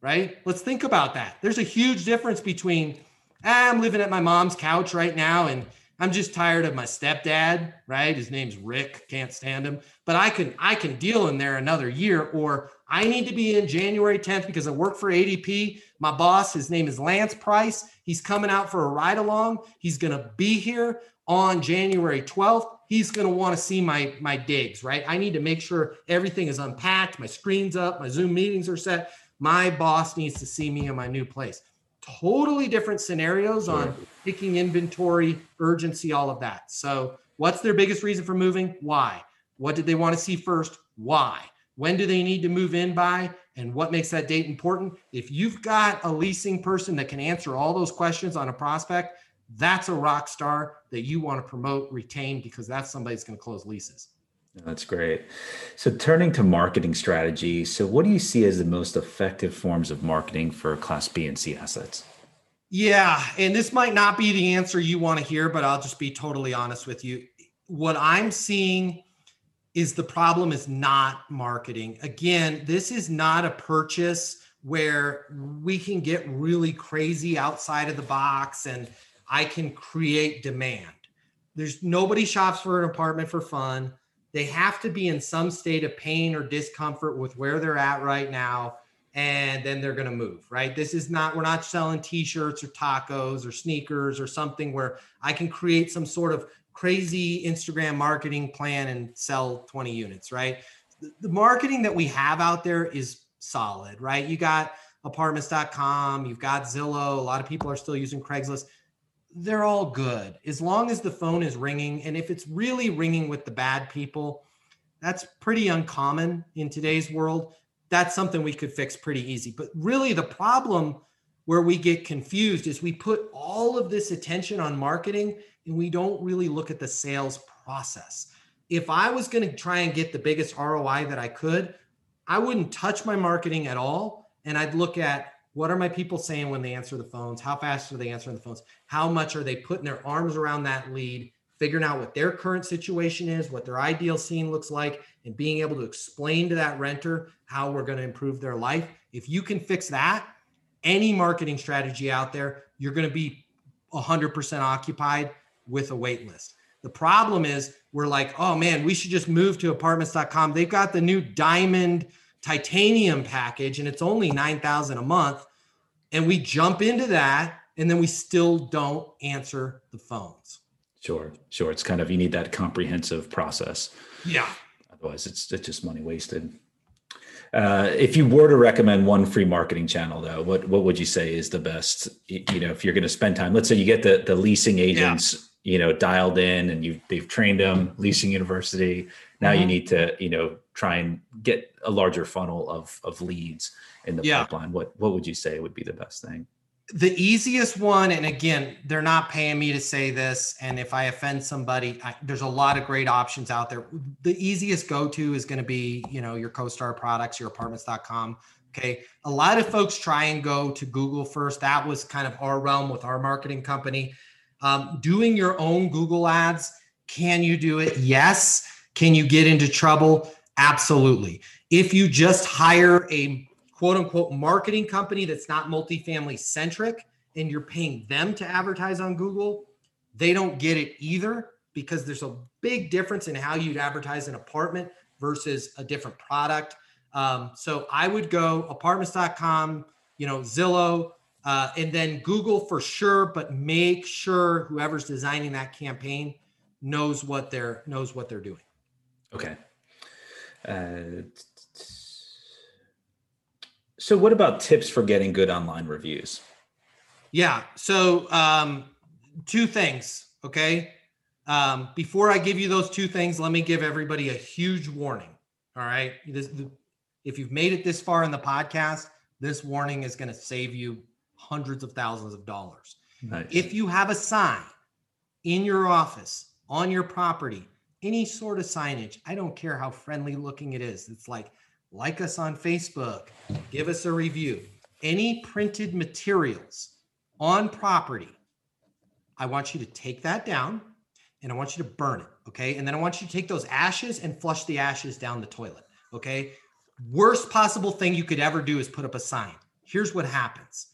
Speaker 3: right? Let's think about that. There's a huge difference between ah, I'm living at my mom's couch right now and I'm just tired of my stepdad, right? His name's Rick, can't stand him, but I can I can deal in there another year or I need to be in January 10th because I work for ADP. My boss, his name is Lance Price. He's coming out for a ride along. He's going to be here on January 12th. He's going to want to see my my digs, right? I need to make sure everything is unpacked, my screen's up, my Zoom meetings are set. My boss needs to see me in my new place totally different scenarios on picking inventory, urgency, all of that. So, what's their biggest reason for moving? Why? What did they want to see first? Why? When do they need to move in by? And what makes that date important? If you've got a leasing person that can answer all those questions on a prospect, that's a rock star that you want to promote, retain, because that's somebody that's going to close leases.
Speaker 2: That's great. So, turning to marketing strategy, so what do you see as the most effective forms of marketing for Class B and C assets?
Speaker 3: Yeah, and this might not be the answer you want to hear, but I'll just be totally honest with you. What I'm seeing is the problem is not marketing. Again, this is not a purchase where we can get really crazy outside of the box and I can create demand. There's nobody shops for an apartment for fun. They have to be in some state of pain or discomfort with where they're at right now and then they're going to move right? This is not we're not selling t-shirts or tacos or sneakers or something where i can create some sort of crazy instagram marketing plan and sell 20 units right? The marketing that we have out there is solid right? You got apartments.com you've got zillow a lot of people are still using craigslist they're all good as long as the phone is ringing. And if it's really ringing with the bad people, that's pretty uncommon in today's world. That's something we could fix pretty easy. But really, the problem where we get confused is we put all of this attention on marketing and we don't really look at the sales process. If I was going to try and get the biggest ROI that I could, I wouldn't touch my marketing at all. And I'd look at what are my people saying when they answer the phones? How fast are they answering the phones? How much are they putting their arms around that lead, figuring out what their current situation is, what their ideal scene looks like, and being able to explain to that renter how we're going to improve their life? If you can fix that, any marketing strategy out there, you're going to be 100% occupied with a wait list. The problem is we're like, oh man, we should just move to apartments.com. They've got the new diamond titanium package and it's only 9000 a month and we jump into that and then we still don't answer the phones.
Speaker 2: Sure sure. It's kind of you need that comprehensive process.
Speaker 3: Yeah.
Speaker 2: Otherwise it's, it's just money wasted. Uh, if you were to recommend one free marketing channel though what what would you say is the best? You know if you're going to spend time let's say you get the the leasing agents yeah. you know dialed in and you they've trained them leasing university now mm-hmm. you need to you know try and get a larger funnel of of leads in the yeah. pipeline what what would you say would be the best thing
Speaker 3: the easiest one and again they're not paying me to say this and if i offend somebody I, there's a lot of great options out there the easiest go to is going to be you know your CoStar products your apartments.com Okay. A lot of folks try and go to Google first. That was kind of our realm with our marketing company. Um, doing your own Google ads, can you do it? Yes. Can you get into trouble? Absolutely. If you just hire a quote unquote marketing company that's not multifamily centric and you're paying them to advertise on Google, they don't get it either because there's a big difference in how you'd advertise an apartment versus a different product. Um, so I would go apartments.com, you know, Zillow, uh, and then Google for sure, but make sure whoever's designing that campaign knows what they're knows what they're doing.
Speaker 2: Okay. Uh, so what about tips for getting good online reviews?
Speaker 3: Yeah. So um, two things. Okay. Um, before I give you those two things, let me give everybody a huge warning. All right. This, the, if you've made it this far in the podcast, this warning is going to save you hundreds of thousands of dollars. Nice. If you have a sign in your office, on your property, any sort of signage, I don't care how friendly looking it is. It's like, like us on Facebook, give us a review. Any printed materials on property, I want you to take that down and I want you to burn it. Okay. And then I want you to take those ashes and flush the ashes down the toilet. Okay worst possible thing you could ever do is put up a sign. Here's what happens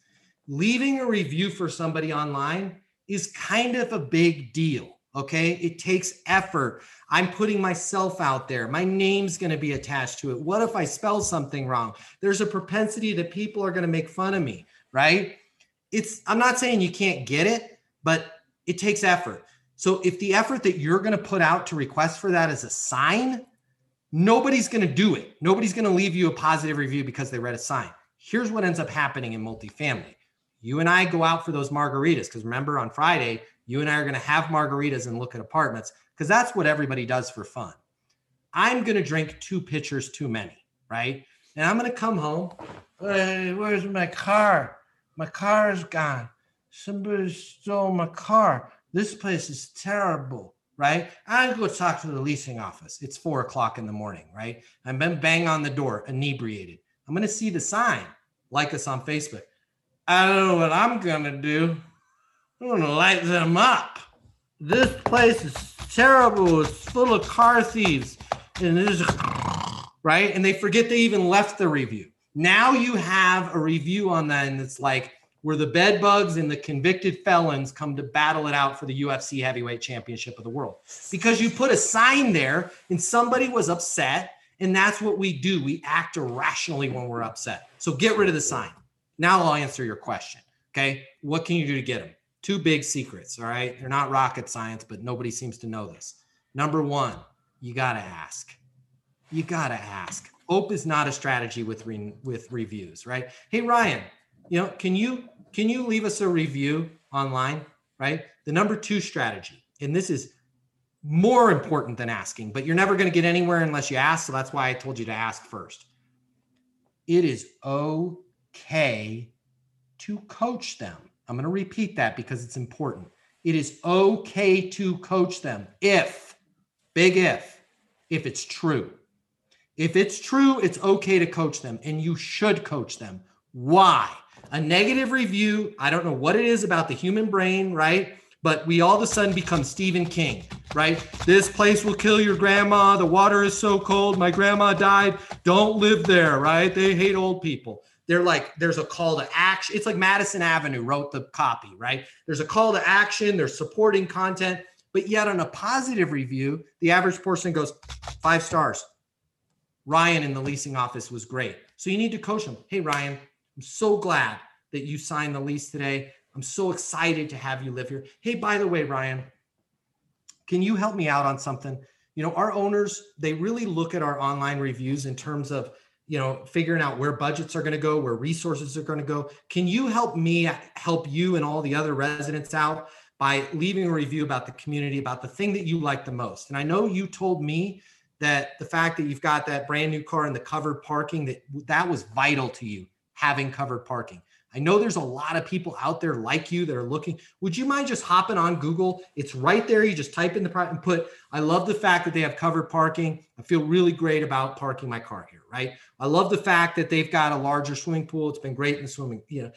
Speaker 3: leaving a review for somebody online is kind of a big deal. Okay. It takes effort. I'm putting myself out there. My name's going to be attached to it. What if I spell something wrong? There's a propensity that people are going to make fun of me, right? It's, I'm not saying you can't get it, but it takes effort. So if the effort that you're going to put out to request for that is a sign, Nobody's going to do it. Nobody's going to leave you a positive review because they read a sign. Here's what ends up happening in multifamily. You and I go out for those margaritas because remember on Friday, you and I are going to have margaritas and look at apartments because that's what everybody does for fun. I'm going to drink two pitchers too many, right? And I'm going to come home. Hey, where's my car? My car is gone. Somebody stole my car. This place is terrible right? I go talk to the leasing office. It's four o'clock in the morning, right? I'm been bang on the door, inebriated. I'm gonna see the sign, like us on Facebook. I don't know what I'm gonna do. I'm gonna light them up. This place is terrible. It's full of car thieves. And there's right. And they forget they even left the review. Now you have a review on that, and it's like, where the bed bugs and the convicted felons come to battle it out for the UFC heavyweight championship of the world. Because you put a sign there and somebody was upset. And that's what we do. We act irrationally when we're upset. So get rid of the sign. Now I'll answer your question. Okay. What can you do to get them? Two big secrets. All right. They're not rocket science, but nobody seems to know this. Number one, you got to ask. You got to ask. Hope is not a strategy with, re- with reviews, right? Hey, Ryan, you know, can you can you leave us a review online? Right. The number two strategy, and this is more important than asking, but you're never going to get anywhere unless you ask. So that's why I told you to ask first. It is okay to coach them. I'm going to repeat that because it's important. It is okay to coach them if, big if, if it's true. If it's true, it's okay to coach them and you should coach them. Why? a negative review. I don't know what it is about the human brain, right? But we all of a sudden become Stephen King, right? This place will kill your grandma. The water is so cold. My grandma died. Don't live there, right? They hate old people. They're like, there's a call to action. It's like Madison Avenue wrote the copy, right? There's a call to action, there's supporting content. But yet, on a positive review, the average person goes five stars. Ryan in the leasing office was great. So you need to coach them. Hey, Ryan, I'm so glad that you signed the lease today. I'm so excited to have you live here. Hey, by the way, Ryan, can you help me out on something? You know, our owners, they really look at our online reviews in terms of, you know, figuring out where budgets are going to go, where resources are going to go. Can you help me help you and all the other residents out by leaving a review about the community, about the thing that you like the most? And I know you told me that the fact that you've got that brand new car and the covered parking that that was vital to you having covered parking. I know there's a lot of people out there like you that are looking. Would you mind just hopping on Google? It's right there. You just type in the product and put, I love the fact that they have covered parking. I feel really great about parking my car here, right? I love the fact that they've got a larger swimming pool. It's been great in the swimming, you know.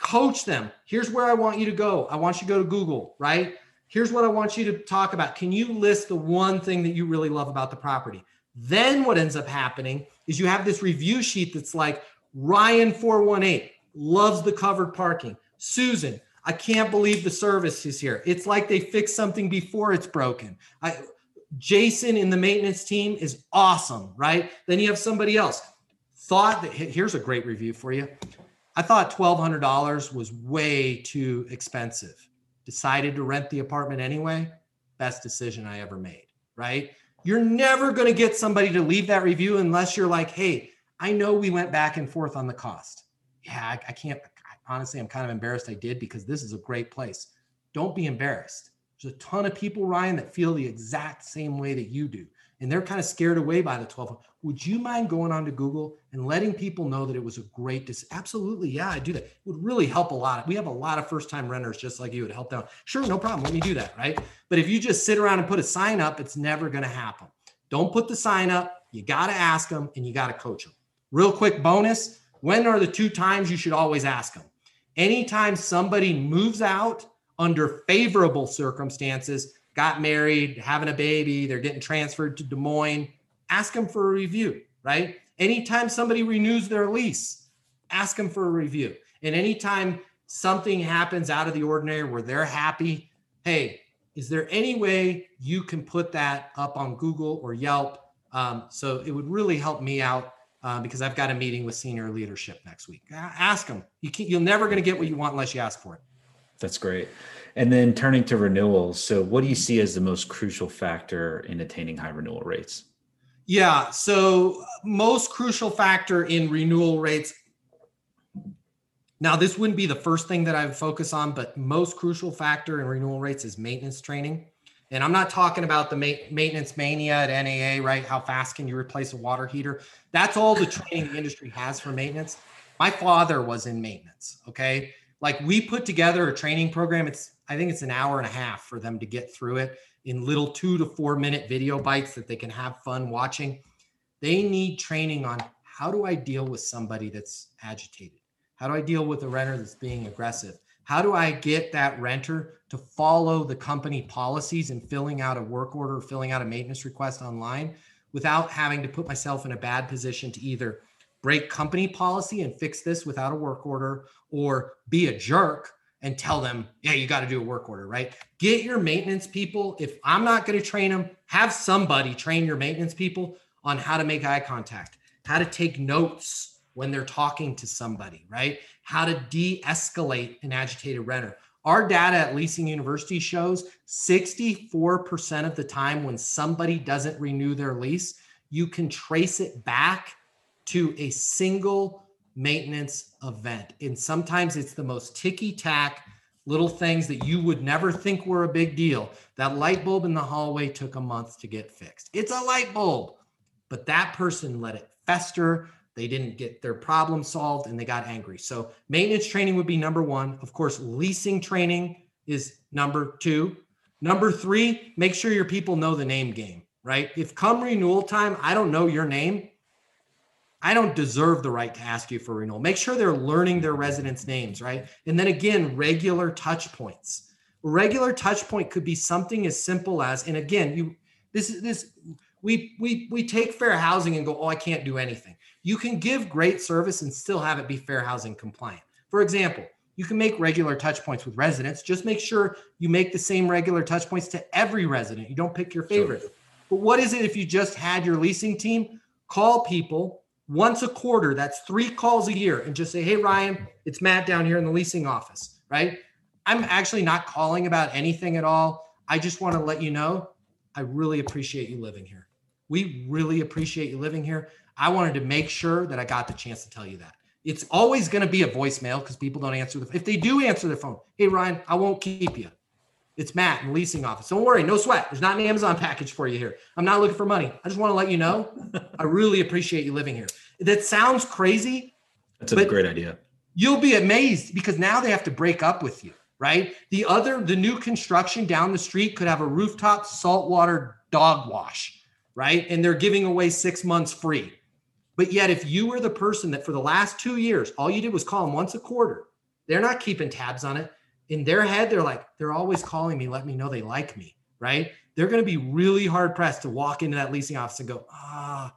Speaker 3: Coach them. Here's where I want you to go. I want you to go to Google, right? Here's what I want you to talk about. Can you list the one thing that you really love about the property? Then what ends up happening is you have this review sheet that's like Ryan 418 loves the covered parking. Susan, I can't believe the service is here. It's like they fixed something before it's broken. I, Jason in the maintenance team is awesome, right? Then you have somebody else thought that here's a great review for you. I thought $1,200 was way too expensive. Decided to rent the apartment anyway. Best decision I ever made, right? You're never going to get somebody to leave that review unless you're like, hey, I know we went back and forth on the cost yeah, I, I can't, I, honestly, I'm kind of embarrassed I did because this is a great place. Don't be embarrassed. There's a ton of people, Ryan, that feel the exact same way that you do. And they're kind of scared away by the 12. Would you mind going on to Google and letting people know that it was a great decision? Absolutely. Yeah, I do that. It would really help a lot. We have a lot of first time renters just like you would help them. Sure, no problem. Let me do that. Right. But if you just sit around and put a sign up, it's never going to happen. Don't put the sign up. You got to ask them and you got to coach them. Real quick bonus when are the two times you should always ask them? Anytime somebody moves out under favorable circumstances, got married, having a baby, they're getting transferred to Des Moines, ask them for a review, right? Anytime somebody renews their lease, ask them for a review. And anytime something happens out of the ordinary where they're happy, hey, is there any way you can put that up on Google or Yelp? Um, so it would really help me out uh, because I've got a meeting with senior leadership next week. Ask them. You can't, you're never going to get what you want unless you ask for it.
Speaker 2: That's great. And then turning to renewals. So, what do you see as the most crucial factor in attaining high renewal rates?
Speaker 3: Yeah. So, most crucial factor in renewal rates. Now, this wouldn't be the first thing that I would focus on, but most crucial factor in renewal rates is maintenance training. And I'm not talking about the ma- maintenance mania at NAA, right? How fast can you replace a water heater? That's all the training the industry has for maintenance. My father was in maintenance. Okay. Like we put together a training program. It's, I think it's an hour and a half for them to get through it in little two to four minute video bites that they can have fun watching. They need training on how do I deal with somebody that's agitated? How do I deal with a renter that's being aggressive? How do I get that renter to follow the company policies and filling out a work order, filling out a maintenance request online without having to put myself in a bad position to either break company policy and fix this without a work order or be a jerk and tell them, yeah, you got to do a work order, right? Get your maintenance people. If I'm not going to train them, have somebody train your maintenance people on how to make eye contact, how to take notes when they're talking to somebody, right? How to de escalate an agitated renter. Our data at Leasing University shows 64% of the time when somebody doesn't renew their lease, you can trace it back to a single maintenance event. And sometimes it's the most ticky tack little things that you would never think were a big deal. That light bulb in the hallway took a month to get fixed. It's a light bulb, but that person let it fester they didn't get their problem solved and they got angry. So, maintenance training would be number one. Of course, leasing training is number two. Number three, make sure your people know the name game, right? If come renewal time, I don't know your name, I don't deserve the right to ask you for renewal. Make sure they're learning their residents' names, right? And then again, regular touch points. Regular touch point could be something as simple as, and again, you this is this we we we take fair housing and go, oh, I can't do anything you can give great service and still have it be fair housing compliant. For example, you can make regular touch points with residents. Just make sure you make the same regular touch points to every resident. You don't pick your favorite. Sure. But what is it if you just had your leasing team call people once a quarter? That's three calls a year and just say, hey, Ryan, it's Matt down here in the leasing office, right? I'm actually not calling about anything at all. I just want to let you know I really appreciate you living here. We really appreciate you living here. I wanted to make sure that I got the chance to tell you that. It's always going to be a voicemail because people don't answer the. If they do answer their phone, hey Ryan, I won't keep you. It's Matt in leasing office. Don't worry, no sweat. There's not an Amazon package for you here. I'm not looking for money. I just want to let you know I really appreciate you living here. That sounds crazy,
Speaker 2: That's a great idea.
Speaker 3: You'll be amazed because now they have to break up with you, right? The other, the new construction down the street could have a rooftop saltwater dog wash, right? And they're giving away six months free. But yet, if you were the person that for the last two years, all you did was call them once a quarter, they're not keeping tabs on it. In their head, they're like, they're always calling me, let me know they like me, right? They're going to be really hard pressed to walk into that leasing office and go, ah,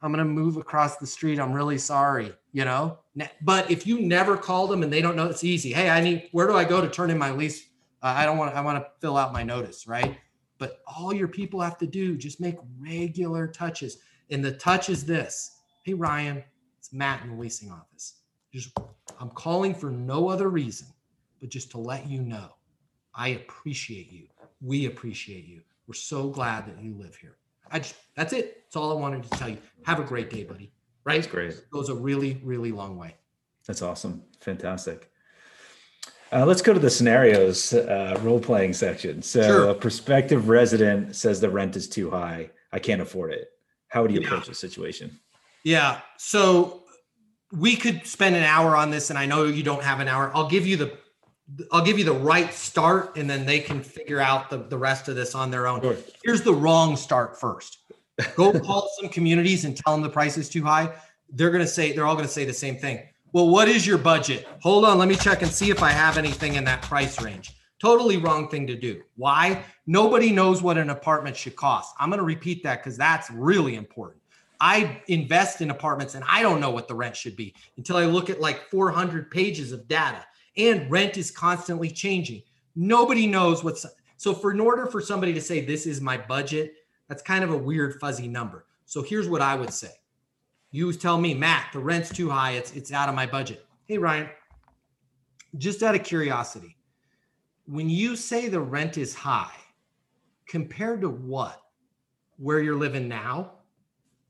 Speaker 3: I'm going to move across the street. I'm really sorry, you know? But if you never call them and they don't know, it's easy. Hey, I need, where do I go to turn in my lease? Uh, I don't want I want to fill out my notice, right? But all your people have to do, just make regular touches. And the touch is this Hey, Ryan, it's Matt in the leasing office. Just, I'm calling for no other reason, but just to let you know, I appreciate you. We appreciate you. We're so glad that you live here. I just, that's it. That's all I wanted to tell you. Have a great day, buddy. Right? That's
Speaker 2: great.
Speaker 3: It goes a really, really long way.
Speaker 2: That's awesome. Fantastic. Uh, let's go to the scenarios uh, role playing section. So, sure. a prospective resident says the rent is too high. I can't afford it. How would you yeah. approach the situation?
Speaker 3: Yeah. So we could spend an hour on this, and I know you don't have an hour. I'll give you the I'll give you the right start, and then they can figure out the, the rest of this on their own. Sure. Here's the wrong start first. Go call some communities and tell them the price is too high. They're gonna say they're all gonna say the same thing. Well, what is your budget? Hold on, let me check and see if I have anything in that price range. Totally wrong thing to do. Why? Nobody knows what an apartment should cost. I'm going to repeat that because that's really important. I invest in apartments and I don't know what the rent should be until I look at like 400 pages of data and rent is constantly changing. Nobody knows what's so for in order for somebody to say this is my budget, that's kind of a weird fuzzy number. So here's what I would say. You tell me, Matt, the rent's too high, it's it's out of my budget. Hey Ryan, just out of curiosity, when you say the rent is high, compared to what? Where you're living now?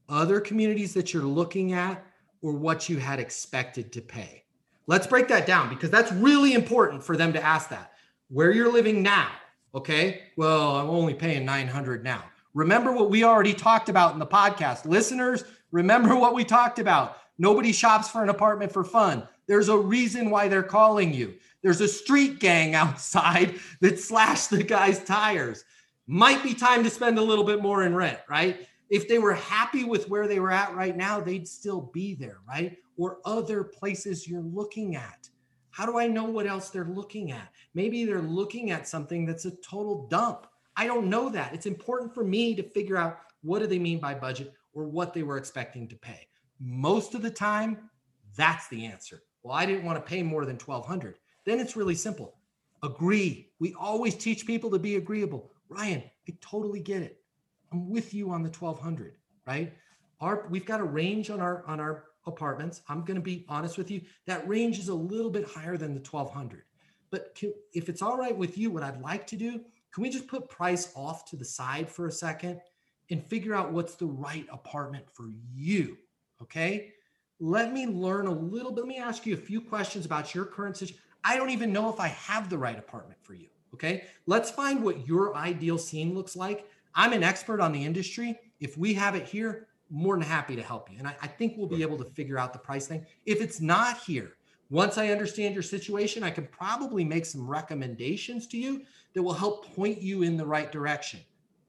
Speaker 3: other communities that you're looking at or what you had expected to pay? Let's break that down because that's really important for them to ask that. Where you're living now, okay? Well, I'm only paying 900 now. Remember what we already talked about in the podcast. Listeners, remember what we talked about. Nobody shops for an apartment for fun. There's a reason why they're calling you. There's a street gang outside that slashed the guy's tires. Might be time to spend a little bit more in rent, right? if they were happy with where they were at right now, they'd still be there, right? Or other places you're looking at. How do I know what else they're looking at? Maybe they're looking at something that's a total dump. I don't know that. It's important for me to figure out what do they mean by budget or what they were expecting to pay. Most of the time, that's the answer. Well, I didn't want to pay more than 1200. Then it's really simple. Agree. We always teach people to be agreeable. Ryan, I totally get it. I'm with you on the 1200, right? Our we've got a range on our on our apartments. I'm going to be honest with you. That range is a little bit higher than the 1200. But can, if it's all right with you, what I'd like to do, can we just put price off to the side for a second and figure out what's the right apartment for you? Okay? Let me learn a little bit. Let me ask you a few questions about your current situation. I don't even know if I have the right apartment for you. Okay? Let's find what your ideal scene looks like I'm an expert on the industry. If we have it here, more than happy to help you. And I, I, think we'll be able to figure out the price thing. If it's not here, once I understand your situation, I can probably make some recommendations to you that will help point you in the right direction.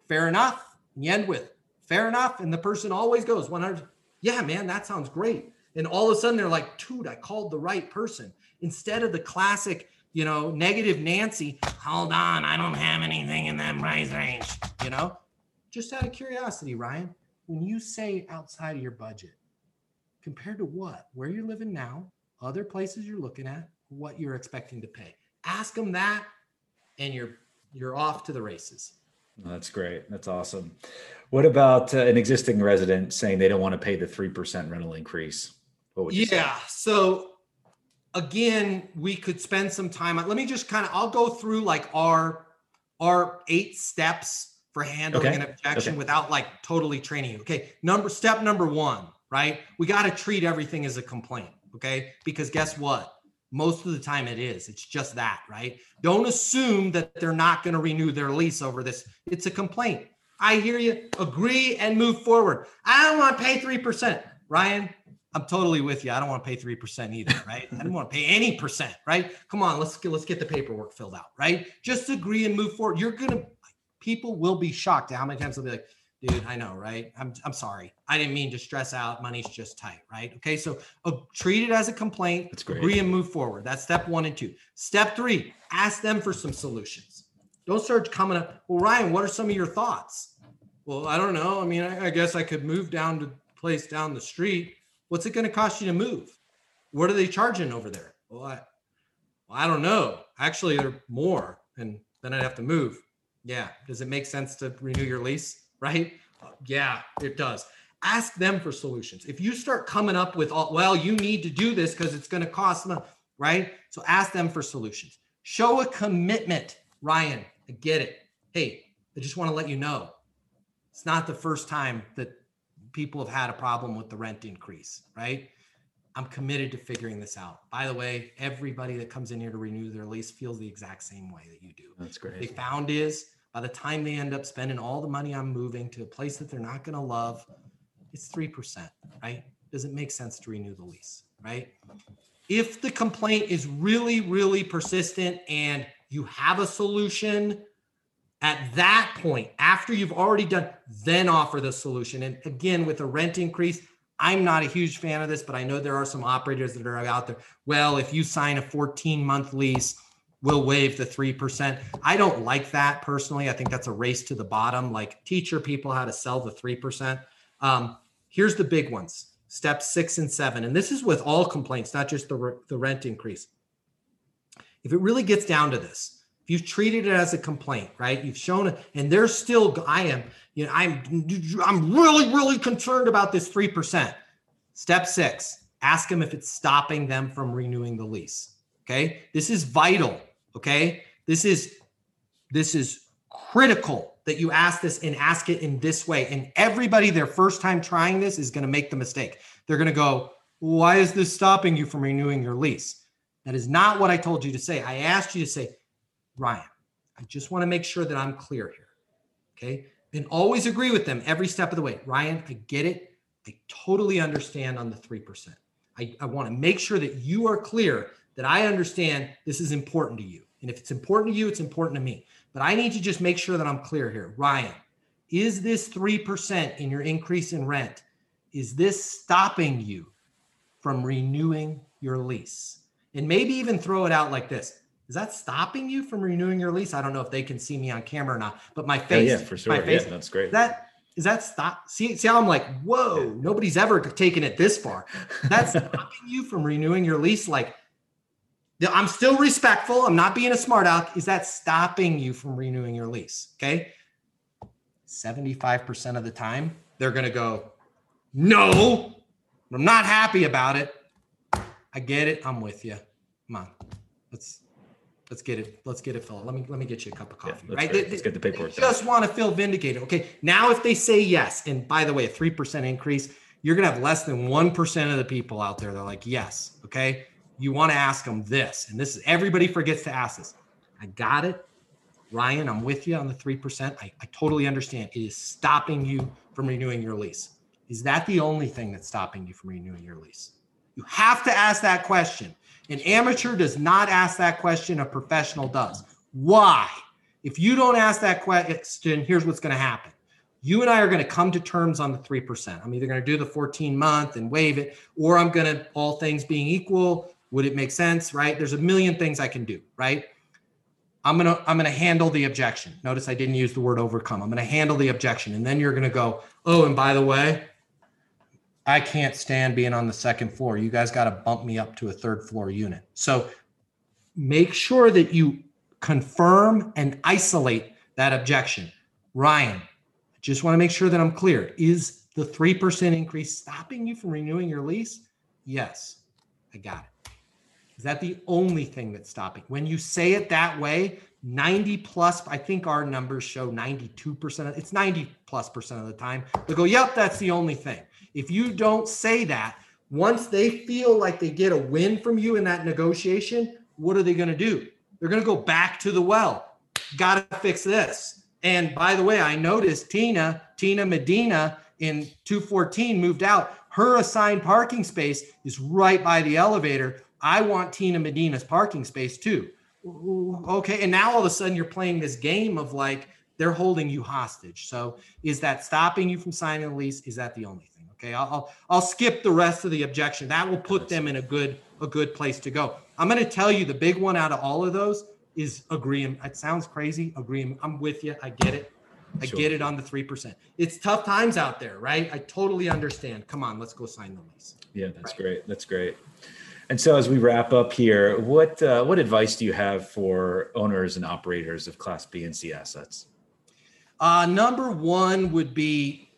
Speaker 3: Fair enough. You end with fair enough. And the person always goes 100. Yeah, man, that sounds great. And all of a sudden they're like, dude, I called the right person. Instead of the classic, you know, negative Nancy, hold on, I don't have anything in that price range, you know? Just out of curiosity, Ryan, when you say outside of your budget, compared to what? Where you're living now, other places you're looking at, what you're expecting to pay. Ask them that and you're you're off to the races.
Speaker 2: That's great. That's awesome. What about uh, an existing resident saying they don't want to pay the 3% rental increase?
Speaker 3: yeah. Say? So again, we could spend some time on, let me just kind of, I'll go through like our, our eight steps for handling okay. an objection okay. without like totally training you. Okay. Number, step number one, right? We got to treat everything as a complaint. Okay. Because guess what? Most of the time it is. It's just that, right? Don't assume that they're not going to renew their lease over this. It's a complaint. I hear you. Agree and move forward. I don't want to pay 3%. Ryan, I'm totally with you. I don't want to pay 3% either, right? I don't want to pay any percent, right? Come on, let's get, let's get the paperwork filled out, right? Just agree and move forward. You're going to people will be shocked at how many times they'll be like, dude, I know, right? I'm, I'm sorry. I didn't mean to stress out. Money's just tight, right? Okay. So uh, treat it as a complaint,
Speaker 2: That's great.
Speaker 3: agree and move forward. That's step one and two. Step three, ask them for some solutions. Don't start coming up. Well, Ryan, what are some of your thoughts? Well, I don't know. I mean, I, I guess I could move down to place down the street. What's it going to cost you to move? What are they charging over there? Well, I, well, I don't know. Actually, they're more, and then I'd have to move. Yeah. Does it make sense to renew your lease? Right? Yeah, it does. Ask them for solutions. If you start coming up with all, well, you need to do this because it's going to cost them, right? So ask them for solutions. Show a commitment. Ryan, I get it. Hey, I just want to let you know it's not the first time that people have had a problem with the rent increase, right? I'm committed to figuring this out. By the way, everybody that comes in here to renew their lease feels the exact same way that you do.
Speaker 2: That's
Speaker 3: What they found is by the time they end up spending all the money on moving to a place that they're not going to love, it's 3%, right? Does it make sense to renew the lease, right? If the complaint is really, really persistent and you have a solution, at that point, after you've already done, then offer the solution. And again, with a rent increase, I'm not a huge fan of this, but I know there are some operators that are out there. Well, if you sign a 14 month lease, we'll waive the 3%. I don't like that personally. I think that's a race to the bottom. Like teach your people how to sell the 3%. Um, here's the big ones step six and seven. And this is with all complaints, not just the, the rent increase. If it really gets down to this, if you've treated it as a complaint, right? You've shown it, and they're still, I am, you know, I'm, I'm really, really concerned about this 3%. Step six, ask them if it's stopping them from renewing the lease. Okay. This is vital. Okay. This is, this is critical that you ask this and ask it in this way. And everybody, their first time trying this is going to make the mistake. They're going to go, why is this stopping you from renewing your lease? That is not what I told you to say. I asked you to say, Ryan, I just want to make sure that I'm clear here. Okay. And always agree with them every step of the way. Ryan, I get it. I totally understand on the 3%. I, I want to make sure that you are clear that I understand this is important to you. And if it's important to you, it's important to me. But I need to just make sure that I'm clear here. Ryan, is this 3% in your increase in rent? Is this stopping you from renewing your lease? And maybe even throw it out like this. Is that stopping you from renewing your lease? I don't know if they can see me on camera or not, but my
Speaker 2: oh,
Speaker 3: face,
Speaker 2: yeah, for
Speaker 3: my
Speaker 2: sure. Yeah, that's great.
Speaker 3: is that is that stop? See, see how I'm like, whoa, nobody's ever taken it this far. That's stopping you from renewing your lease. Like, yeah, I'm still respectful. I'm not being a smart aleck. Is that stopping you from renewing your lease? Okay. 75% of the time, they're gonna go, no, I'm not happy about it. I get it. I'm with you. Come on. Let's let's get it. Let's get it filled. Let me let me get you a cup of coffee.
Speaker 2: that's
Speaker 3: right? They-
Speaker 2: Let's get the
Speaker 3: they
Speaker 2: paperwork done.
Speaker 3: just want to feel vindicated. Okay. Now, if they say yes, and by the way, a 3% increase, you're going to have less than 1% of the people out there. They're like, yes. Okay. You want to ask them this. And this is everybody forgets to ask this. I got it. Ryan, I'm with you on the 3%. I, I totally understand. It is stopping you from renewing your lease. Is that the only thing that's stopping you from renewing your lease? You have to ask that question. An amateur does not ask that question, a professional does. Why? If you don't ask that question, here's what's going to happen. You and I are going to come to terms on the 3%. I'm either going to do the 14 month and waive it, or I'm going to, all things being equal, would it make sense? Right? There's a million things I can do, right? I'm gonna I'm gonna handle the objection. Notice I didn't use the word overcome. I'm gonna handle the objection, and then you're gonna go, oh, and by the way, I can't stand being on the second floor. You guys got to bump me up to a third floor unit. So make sure that you confirm and isolate that objection. Ryan, I just want to make sure that I'm clear. Is the 3% increase stopping you from renewing your lease? Yes, I got it. Is that the only thing that's stopping? When you say it that way, 90 plus, I think our numbers show 92%. It's 90 plus percent of the time. They go, yep, that's the only thing. If you don't say that, once they feel like they get a win from you in that negotiation, what are they going to do? They're going to go back to the well. Got to fix this. And by the way, I noticed Tina, Tina Medina in 214 moved out. her assigned parking space is right by the elevator. I want Tina Medina's parking space too. Okay. And now all of a sudden you're playing this game of like, they're holding you hostage. So is that stopping you from signing the lease? Is that the only thing? Okay. I'll, I'll, I'll skip the rest of the objection. That will put them in a good, a good place to go. I'm going to tell you the big one out of all of those is agreement. It sounds crazy. Agreement. I'm with you. I get it. I sure. get it on the 3%. It's tough times out there, right? I totally understand. Come on, let's go sign the lease.
Speaker 2: Yeah, that's right. great. That's great. And so as we wrap up here, what uh, what advice do you have for owners and operators of class B and C assets?
Speaker 3: Uh, number one would be,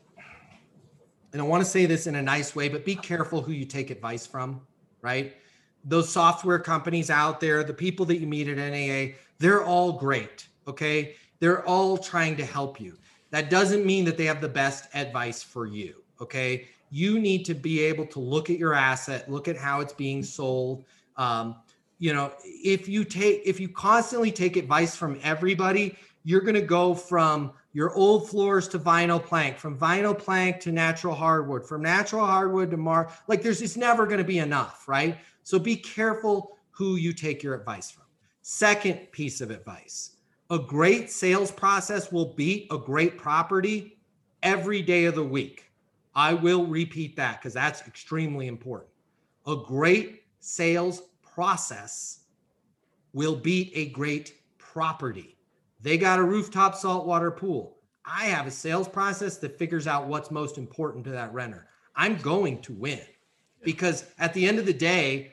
Speaker 3: and I want to say this in a nice way, but be careful who you take advice from, right? Those software companies out there, the people that you meet at NAA, they're all great. Okay. They're all trying to help you. That doesn't mean that they have the best advice for you. Okay. You need to be able to look at your asset, look at how it's being sold. Um, you know, if you take, if you constantly take advice from everybody, you're going to go from your old floors to vinyl plank, from vinyl plank to natural hardwood, from natural hardwood to mar. Like there's, it's never going to be enough, right? So be careful who you take your advice from. Second piece of advice a great sales process will beat a great property every day of the week. I will repeat that because that's extremely important. A great sales process will beat a great property. They got a rooftop saltwater pool. I have a sales process that figures out what's most important to that renter. I'm going to win because at the end of the day,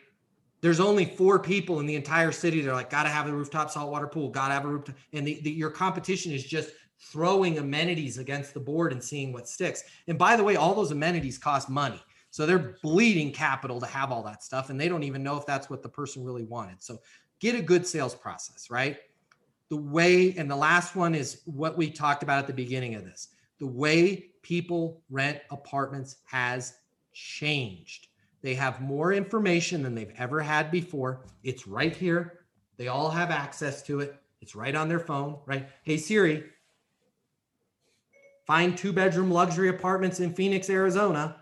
Speaker 3: there's only four people in the entire city that are like, gotta have a rooftop saltwater pool, gotta have a rooftop. And the, the, your competition is just throwing amenities against the board and seeing what sticks. And by the way, all those amenities cost money. So they're bleeding capital to have all that stuff. And they don't even know if that's what the person really wanted. So get a good sales process, right? The way, and the last one is what we talked about at the beginning of this the way people rent apartments has changed they have more information than they've ever had before. It's right here. They all have access to it. It's right on their phone, right? Hey Siri, find two bedroom luxury apartments in Phoenix, Arizona.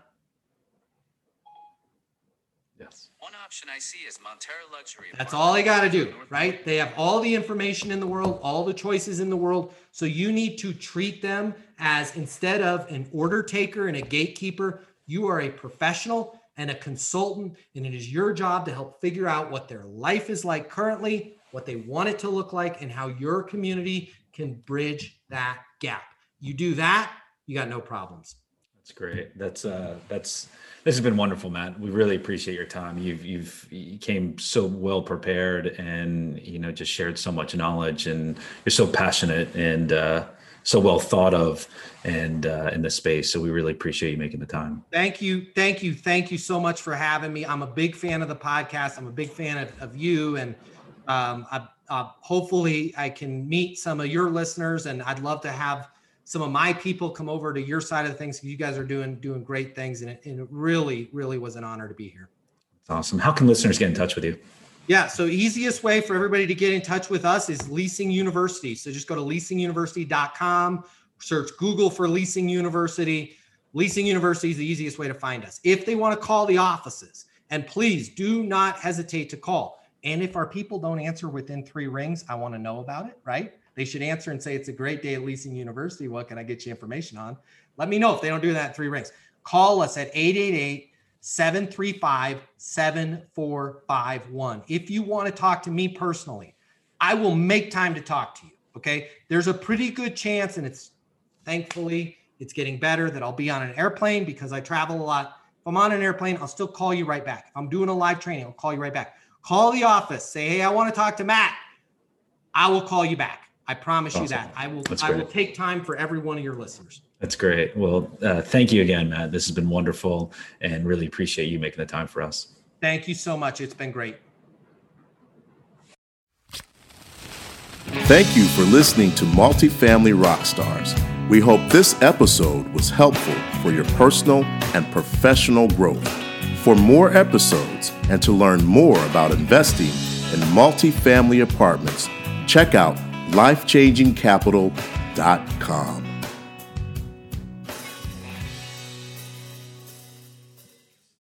Speaker 2: Yes.
Speaker 4: One option I see is Montero Luxury.
Speaker 3: That's all they got to do, right? They have all the information in the world, all the choices in the world. So you need to treat them as instead of an order taker and a gatekeeper, you are a professional and a consultant, and it is your job to help figure out what their life is like currently, what they want it to look like, and how your community can bridge that gap. You do that, you got no problems.
Speaker 2: That's great. That's uh that's this has been wonderful, Matt. We really appreciate your time. You've you've you came so well prepared and you know just shared so much knowledge and you're so passionate and uh so well thought of and uh, in the space. So we really appreciate you making the time.
Speaker 3: Thank you, thank you, thank you so much for having me. I'm a big fan of the podcast. I'm a big fan of, of you, and um, I, uh, hopefully I can meet some of your listeners. And I'd love to have some of my people come over to your side of the things. You guys are doing doing great things, and it, and it really, really was an honor to be here.
Speaker 2: That's awesome. How can listeners get in touch with you?
Speaker 3: Yeah. So easiest way for everybody to get in touch with us is Leasing University. So just go to leasinguniversity.com, search Google for Leasing University. Leasing University is the easiest way to find us. If they want to call the offices, and please do not hesitate to call. And if our people don't answer within three rings, I want to know about it, right? They should answer and say, It's a great day at Leasing University. What can I get you information on? Let me know if they don't do that in three rings. Call us at 888 735 7451. If you want to talk to me personally, I will make time to talk to you. Okay. There's a pretty good chance, and it's thankfully it's getting better that I'll be on an airplane because I travel a lot. If I'm on an airplane, I'll still call you right back. If I'm doing a live training, I'll call you right back. Call the office, say, hey, I want to talk to Matt. I will call you back. I promise awesome. you that. I will I will take time for every one of your listeners.
Speaker 2: That's great. Well, uh, thank you again, Matt. This has been wonderful and really appreciate you making the time for us.
Speaker 3: Thank you so much. It's been great.
Speaker 1: Thank you for listening to Multifamily Rockstars. We hope this episode was helpful for your personal and professional growth. For more episodes and to learn more about investing in multifamily apartments, check out lifechangingcapital.com.